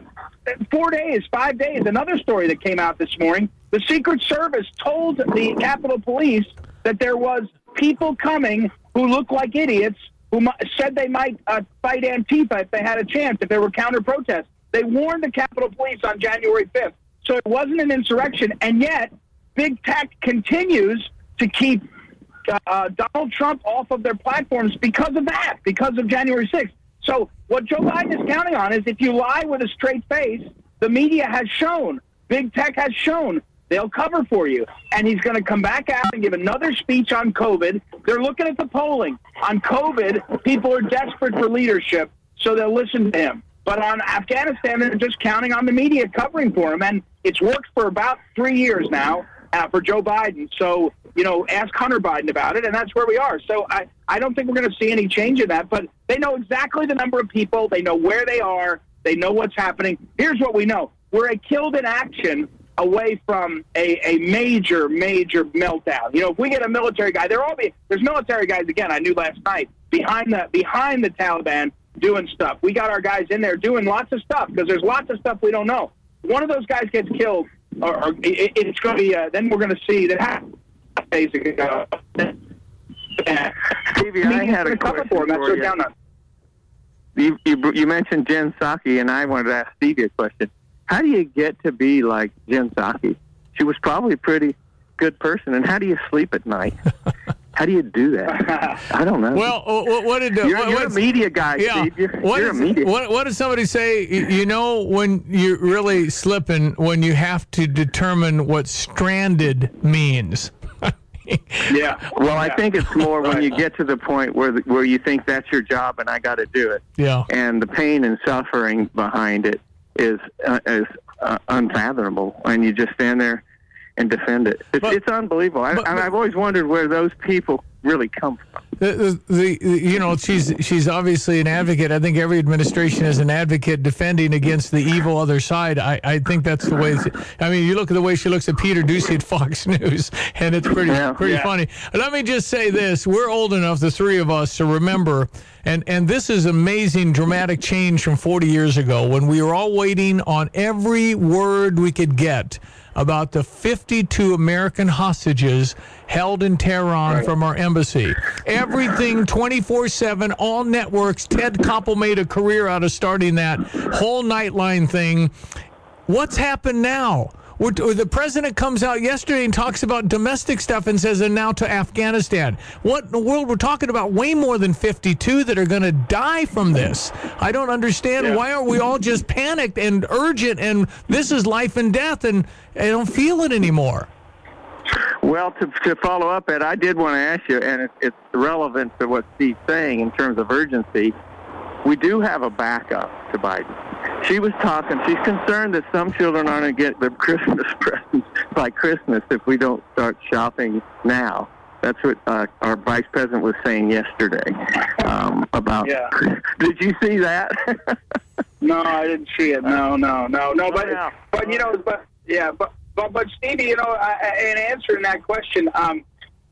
four days, five days, another story that came out this morning, the Secret Service told the Capitol Police that there was people coming who looked like idiots who said they might uh, fight Antifa if they had a chance, if there were counter protests. They warned the Capitol Police on January 5th. So it wasn't an insurrection, and yet big tech continues to keep uh, Donald Trump off of their platforms because of that, because of January 6th. So what Joe Biden is counting on is if you lie with a straight face, the media has shown, big tech has shown they'll cover for you. And he's going to come back out and give another speech on COVID. They're looking at the polling. On COVID, people are desperate for leadership, so they'll listen to him. But on Afghanistan, they're just counting on the media covering for him. And it's worked for about three years now uh, for Joe Biden. So, you know, ask Hunter Biden about it, and that's where we are. So I, I don't think we're going to see any change in that, but they know exactly the number of people, they know where they are, they know what's happening. Here's what we know we're a killed in action away from a, a major, major meltdown. You know, if we get a military guy, there all be there's military guys again. I knew last night behind the behind the Taliban doing stuff. We got our guys in there doing lots of stuff because there's lots of stuff we don't know. One of those guys gets killed, or, or it, it's going to be. Uh, then we're going to see that happened days ago. Stevie, I had a question for him. That's for what you. down on. You, you you mentioned Jen Psaki, and I wanted to ask Stevie a question. How do you get to be like Jen Psaki? She was probably a pretty good person, and how do you sleep at night? how do you do that? I don't know. Well, what, what did uh, You're- what, you're a media guy, Yeah. Steve. You're- What you're a media- What, what did somebody say? You you know when you're really slipping when you have to determine what stranded means. Yeah. Well, I think it's more when you get to the point where the, where you think that's your job and I got to do it. Yeah. And the pain and suffering behind it is uh, is uh, unfathomable, and you just stand there and defend it. It's, it's unbelievable. I, I, I've always wondered where those people really come from. The, the, the you know she's she's obviously an advocate. I think every administration is an advocate defending against the evil other side. I, I think that's the way. I mean, you look at the way she looks at Peter Doocy at Fox News, and it's pretty Yeah. pretty Yeah. funny. Let me just say this: we're old enough, the three of us, to remember. And, and this is amazing, dramatic change from 40 years ago when we were all waiting on every word we could get about the 52 American hostages held in Tehran from our embassy. Everything 24 7, all networks. Ted Koppel made a career out of starting that whole Nightline thing. What's happened now? We're, uh, the president comes out yesterday and talks about domestic stuff and says, and now to Afghanistan. What in the world? We're talking about way more than 52 that are going to die from this. I don't understand. Why are we all just panicked and urgent and this is life and death and I don't feel it anymore? Well, to, to follow up, Ed, I did want to ask you, and it's, it's relevant to what Steve's saying in terms of urgency. We do have a backup to Biden. She was talking. She's concerned that some children aren't going to get their Christmas presents by Christmas if we don't start shopping now. That's what uh, our vice president was saying yesterday um, about. Yeah. Did you see that? No, I didn't see it. No, no, no, no. But but you know, but yeah, but but but Stevie, you know, I, I- in answering that question, um,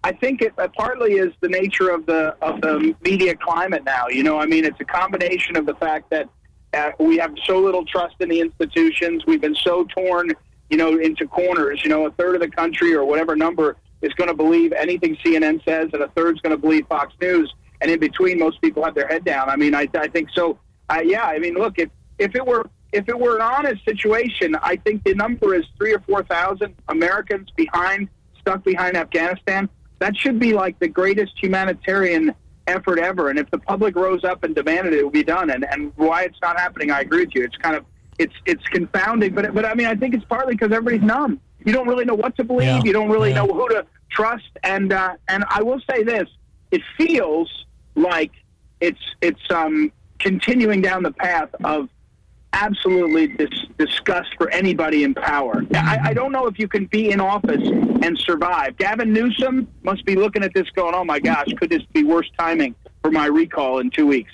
I think it uh, partly is the nature of the of the media climate now. You know, I mean, it's a combination of the fact that uh, we have so little trust in the institutions. We've been so torn, you know, into corners. You know, a third of the country or whatever number is going to believe anything CNN says, and a third's going to believe Fox News. And in between, most people have their head down. I mean, I, I think so. Uh, yeah, I mean, look, if if it were if it were an honest situation, I think the number is three or four thousand Americans behind, stuck behind Afghanistan. That should be like the greatest humanitarian effort ever. And if the public rose up and demanded it, it would be done. And and why it's not happening, I agree with you. It's kind of it's it's confounding, but but I mean, I think it's partly because everybody's numb. You don't really know what to believe. Yeah. You don't really Yeah. know who to trust. And uh, and I will say this: it feels like it's it's um, continuing down the path of absolutely dis- disgust for anybody in power. I, I don't know if you can be in office and survive. Gavin Newsom must be looking at this going, "Oh my gosh, could this be worse timing for my recall in two weeks?"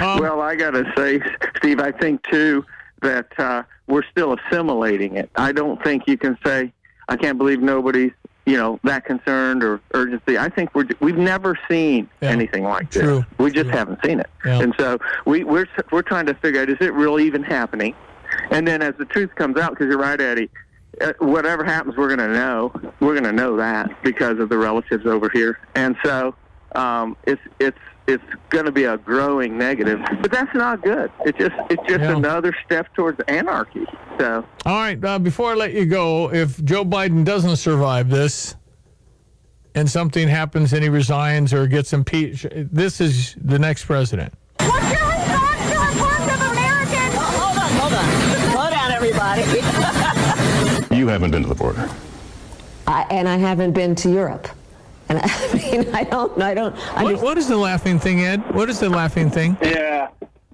well, I got to say, Steve, I think too that uh, we're still assimilating it. I don't think you can say, I can't believe nobody's, you know, that concerned or urgency. I think we're we've never seen anything like this. We just haven't seen it, Yeah. and so we we're we're trying to figure out is it really even happening? And then as the truth comes out, because you're right, Eddie. Uh, whatever happens, we're going to know. We're going to know that because of the relatives over here, and so um, it's it's it's going to be a growing negative. But that's not good. It's just it's just Yeah. another step towards anarchy. So All right, uh, before I let you go, if Joe Biden doesn't survive this and something happens and he resigns or gets impeached, this is the next president. What's your response to reforms of America? Hold on, hold on. Slow down, everybody. You you haven't been to the border. I, and I haven't been to Europe. And I mean, I don't, I don't. What, what is the laughing thing, Ed? What is the laughing thing? Yeah.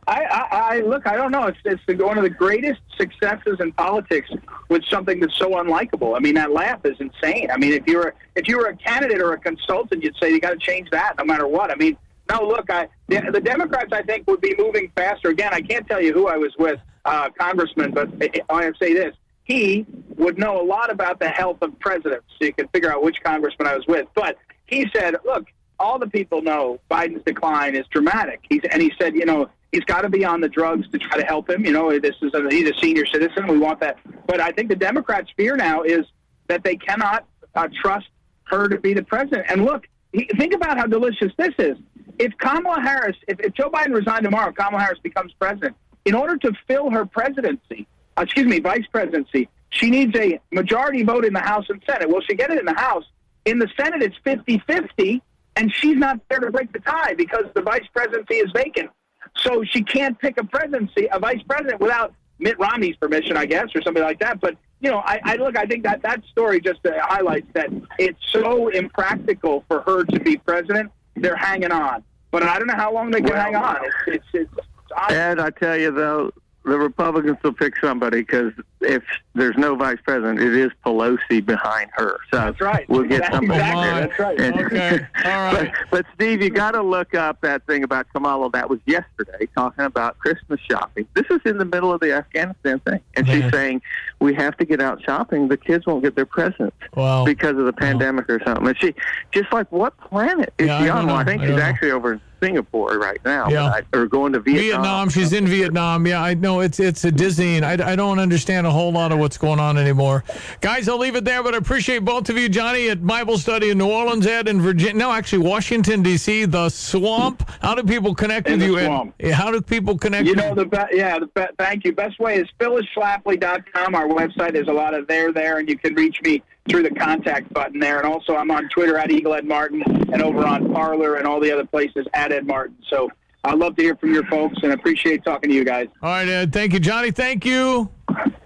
I, I, I look. I don't know. It's it's the, one of the greatest successes in politics with something that's so unlikable. I mean, that laugh is insane. I mean, if you're if you were a candidate or a consultant, you'd say you got to change that no matter what. I mean, no. Look, I the, the Democrats I think would be moving faster. Again, I can't tell you who I was with, uh, Congressman, but I, I say this: he would know a lot about the health of presidents, so you can figure out which congressman I was with. But he said, look, all the people know Biden's decline is dramatic. He's and he said, you know he's got to be on the drugs to try to help him. You know, this is a, he's a senior citizen. We want that. But I think the Democrats' fear now is that they cannot uh, trust her to be the president. And look, he, think about how delicious this is. If Kamala Harris, if, if Joe Biden resigned tomorrow, Kamala Harris becomes president. In order to fill her presidency, uh, excuse me, vice presidency, she needs a majority vote in the House and Senate. Will she get it in the House? In the Senate, it's 50 50, and she's not there to break the tie because the vice presidency is vacant. So she can't pick a presidency, a vice president, without Mitt Romney's permission, I guess, or something like that. But you know, I, I look. I think that that story just uh, highlights that it's so impractical for her to be president. They're hanging on, but I don't know how long they can Well, hang on. It's it's. it's Ed, I tell you though, the Republicans will pick somebody because if there's no vice president, it is Pelosi behind her. So That's right. We'll get That's somebody. exactly- that's right. And- Okay. All right. but, but Steve, you got to look up that thing about Kamala that was yesterday, talking about Christmas shopping. This is in the middle of the Afghanistan thing, and she's saying we have to get out shopping. The kids won't get their presents Wow. because of the pandemic or something. And she just like what planet is Yeah, she on? Well, I think I she's know. actually over in Singapore right now, Yeah. I, or going to Vietnam. Vietnam. She's in Vietnam. Yeah, I know it's it's a Disney, and I, I don't understand a whole lot of what's going on anymore. Guys, I'll leave it there, but I appreciate both of you, Jonny at Bible Study in New Orleans, Ed in Virginia. No, actually Washington D.C. The Swamp. How do people connect In with the you, swamp. Ed? How do people connect? You with know the be- yeah the be- thank you. Best way is phyllisschlafly.com. Our website. There's a lot of there there, and you can reach me through the contact button there. And also, I'm on Twitter at Eagle Ed Martin, and over on Parler and all the other places at Ed Martin. So I'd love to hear from your folks, and appreciate talking to you guys. All right, Ed. Thank you, Jonny. Thank you.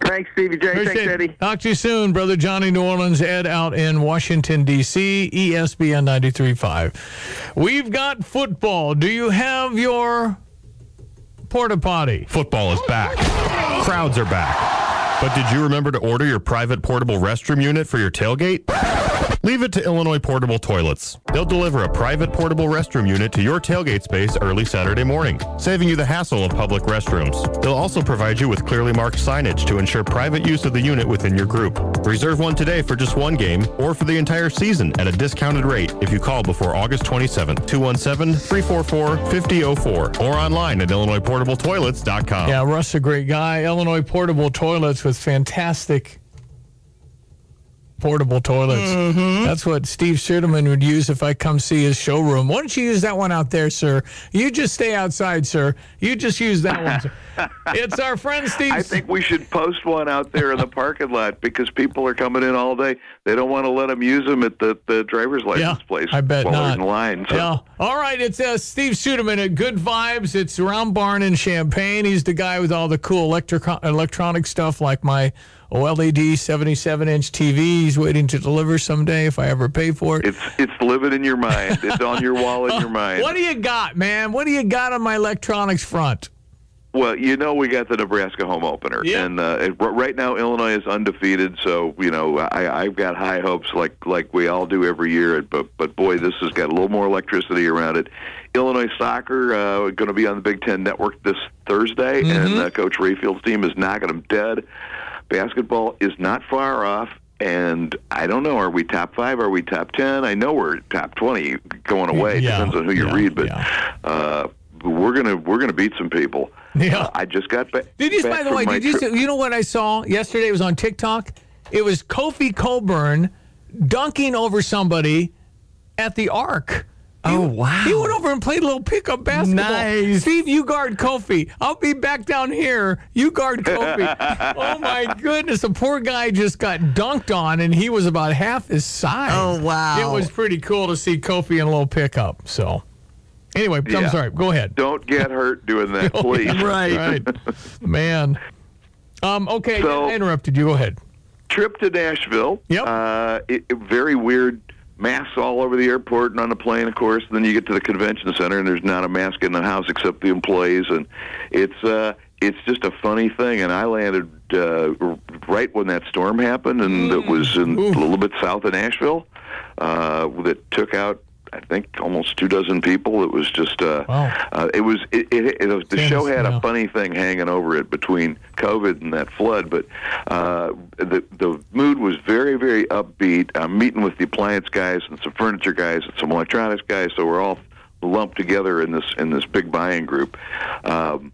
Thanks, Stevie Jay. Appreciate Thanks, it. Eddie. Talk to you soon, brother Jonny New Orleans, Ed out in Washington, D.C., ESPN 93.5. We've got football. Do you have your porta potty? Football is back. Crowds are back. But did you remember to order your private portable restroom unit for your tailgate? Leave it to Illinois Portable Toilets. They'll deliver a private portable restroom unit to your tailgate space early Saturday morning, saving you the hassle of public restrooms. They'll also provide you with clearly marked signage to ensure private use of the unit within your group. Reserve one today for just one game or for the entire season at a discounted rate if you call before August 27th, 217-344-5004 or online at IllinoisPortableToilets.com. Yeah, Russ a great guy. Illinois portable toilets with fantastic portable toilets. Mm-hmm. That's what Steve Suderman would use if I come see his showroom. Why don't you use that one out there, sir? You just stay outside, sir. You just use that one. Sir. it's our friend Steve. I think we should post one out there in the parking lot because people are coming in all day. They don't want to let them use them at the, the driver's license place I bet while not. in line. So. Yeah. All right. It's uh, Steve Suderman at Good Vibes. It's around Barn in Champaign. He's the guy with all the cool electric electronic stuff like my OLED 77 inch TVs waiting to deliver someday if I ever pay for it. It's it's living in your mind. It's on your wall in your mind. What do you got, man? What do you got on my electronics front? Well, you know we got the Nebraska home opener, Yeah. and uh, it, right now Illinois is undefeated. So you know I, I've got high hopes, like like we all do every year. But but boy, this has got a little more electricity around it. Illinois soccer uh, going to be on the Big Ten Network this Thursday, and uh, Coach Rayfield's team is knocking them dead. Basketball is not far off. And I don't know, are we top five? Are we top ten? I know we're top twenty going away. Yeah, Depends on who you yeah, read, but uh, we're gonna we're gonna beat some people. Yeah. Uh, I just got back. Did you, back by the way, did you see, you know what I saw yesterday? It was on TikTok. It was Kofi Cockburn dunking over somebody at the Arc. Oh wow! He went over and played a little pickup basketball. Nice. Steve, you guard Kofi. I'll be back down here. You guard Kofi. oh my goodness! The poor guy just got dunked on, and he was about half his size. Oh, wow. It was pretty cool to see Kofi in a little pickup. So, anyway, I'm sorry. Go ahead. Don't get hurt doing that, please. right. Man. Um, okay, So- I interrupted you. Go ahead. trip to Nashville. Yep. Uh, it, it- very weird. Masks all over the airport and on the plane, of course. And then you get to the convention center, and there's not a mask in the house except the employees, and it's uh, it's just a funny thing. And I landed uh, right when that storm happened, and it was in, a little bit south of Nashville. Uh, that took out. I think almost two dozen people. It was just, uh, uh, it was, it, it, it was, the Famous, show had yeah. a funny thing hanging over it between COVID and that flood, but uh, the the mood was very very upbeat. I'm meeting with the appliance guys and some furniture guys and some electronics guys, so we're all lumped together in this in this big buying group. Um,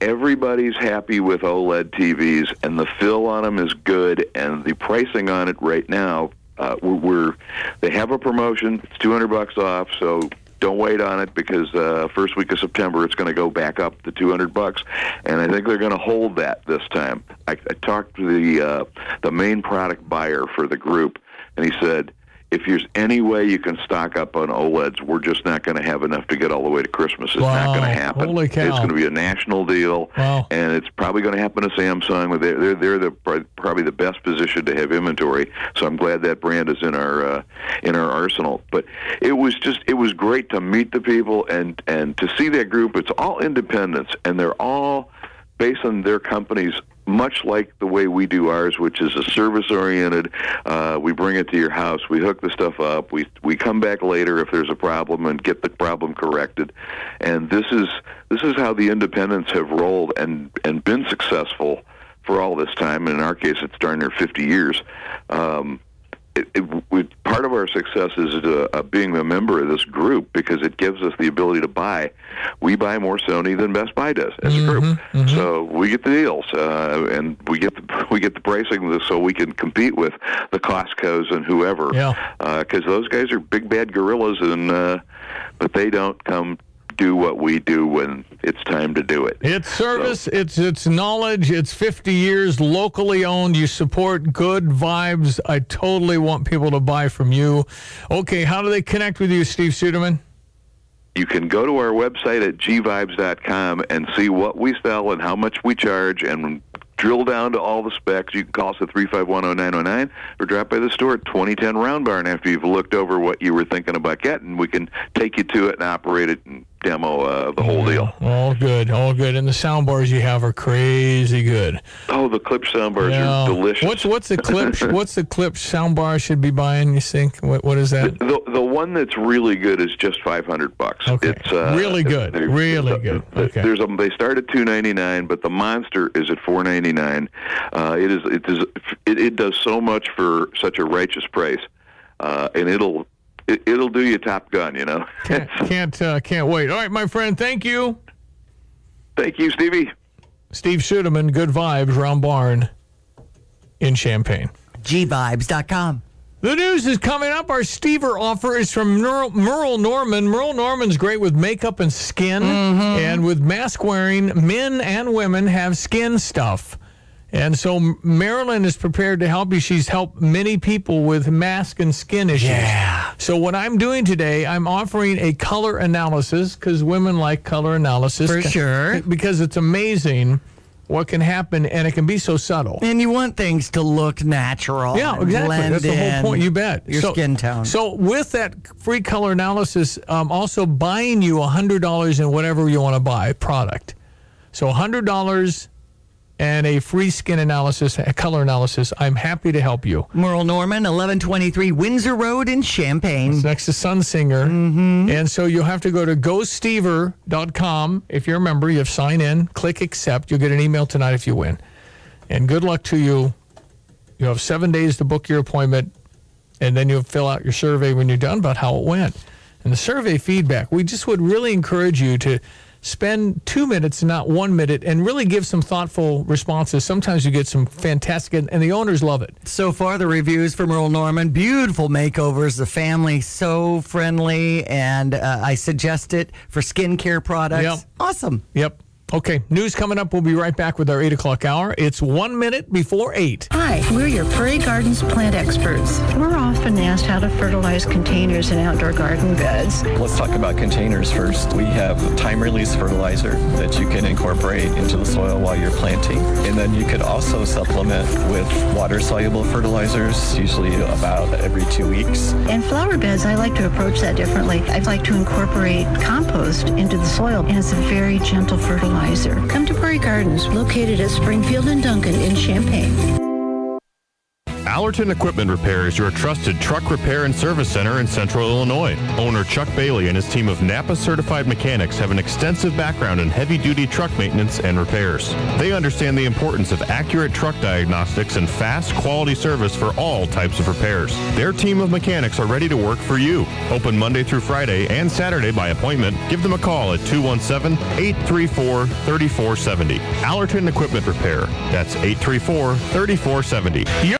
everybody's happy with OLED TVs, and the fill on them is good, and the pricing on it right now, uh, we're, we're they have a promotion. It's two hundred bucks off, so don't wait on it because uh, first week of September it's going to go back up to two hundred bucks, and I think they're going to hold that this time. I, I talked to the uh, the main product buyer for the group, and he said. If there's any way you can stock up on OLEDs, we're just not going to have enough to get all the way to Christmas. It's not going to happen. Holy cow. It's going to be a national deal, Wow. and it's probably going to happen to Samsung. They're they're, they're the probably the best position to have inventory. So I'm glad that brand is in our uh, in our arsenal. But it was just it was great to meet the people and and to see that group. It's all independents, and they're all based on their companies much like the way we do ours which is a service oriented uh, we bring it to your house we hook the stuff up we we come back later if there's a problem and get the problem corrected. And this is this is how the independents have rolled and and been successful for all this time. And in our case it's darn near 50 years. Um, it, it, we, part of our success is uh, uh, being a member of this group because it gives us the ability to buy. We buy more Sony than Best Buy does as a group, so we get the deals uh, and we get the we get the pricing so we can compete with the Costco's and whoever. Yeah. because those guys are big bad gorillas, and uh, but they don't come do what we do when it's time to do it. It's service, it's it's knowledge, it's 50 years locally owned. You support good vibes. I totally want people to buy from you. Okay, how do they connect with you, Steve Suderman? you can go to our website at gvibes.com and see what we sell and how much we charge and drill down to all the specs. You can call us at 3510909 or drop by the store at 2010 Round Barn after you've looked over what you were thinking about getting. We can take you to it and operate it and demo uh, the whole deal. All good, all good. And the sound bars you have are crazy good. Oh, the Klipsch soundbars Yeah. are delicious. What's what's the Klipsch? what's the Klipsch sound bar I should be buying? You think? What what is that? The the one that's really good is just five hundred bucks. Okay. It's uh, Really good. Really good. Okay. There's a, they start at two ninety nine, but the monster is at four ninety nine. Uh, it is it is it, it does so much for such a righteous price, uh, and it'll it, it'll do you Top Gun. You know. Can't can't, uh, can't wait. All right, my friend. Thank you. Thank you, Stevie. Steve Suderman, Good Vibes, Round Barn in Champaign. GVibes.com. The news is coming up. Our Stever offer is from Merle, Merle Norman. Merle Norman's great with makeup and skin, and with mask wearing, men and women have skin stuff. And so Marilyn is prepared to help you. She's helped many people with mask and skin issues. Yeah. So what I'm doing today, I'm offering a color analysis because women like color analysis. For sure. Because it's amazing what can happen, and it can be so subtle. And you want things to look natural. Yeah, exactly. blend That's the whole point. You bet. Your So- skin tone. So with that free color analysis, um, also buying you hundred dollars in whatever you want to buy product. So hundred dollars and a free skin analysis, a color analysis. I'm happy to help you. Merle Norman, 1123 Windsor Road in Champaign. It's next to Sun Singer. Mm-hmm. And so you'll have to go to gostever.com. If you're a member, you have sign in, click accept. You'll get an email tonight if you win. And good luck to you. You have seven days to book your appointment, and then you'll fill out your survey when you're done about how it went. And the survey feedback, we just would really encourage you to spend two minutes, not one minute, and really give some thoughtful responses. Sometimes you get some fantastic, and, and the owners love it. So far, the reviews from Earl Norman, beautiful makeovers. The family so friendly, and uh, I suggest it for skincare products. Yep. Awesome. Yep. Okay, news coming up. We'll be right back with our 8 o'clock hour. It's one minute before 8. Hi, we're your Prairie Gardens plant experts. We're often asked how to fertilize containers in outdoor garden beds. Let's talk about containers first. We have time release fertilizer that you can incorporate into the soil while you're planting. And then you could also supplement with water soluble fertilizers, usually about every two weeks. In flower beds, I like to approach that differently. I'd like to incorporate compost into the soil, and it's a very gentle fertilizer. Come to Prairie Gardens, located at Springfield and Duncan in Champaign. Allerton Equipment Repair is your trusted truck repair and service center in central Illinois. Owner Chuck Bailey and his team of Napa certified mechanics have an extensive background in heavy duty truck maintenance and repairs. They understand the importance of accurate truck diagnostics and fast quality service for all types of repairs. Their team of mechanics are ready to work for you. Open Monday through Friday and Saturday by appointment. Give them a call at 217 834 3470. Allerton Equipment Repair. That's 834 3470.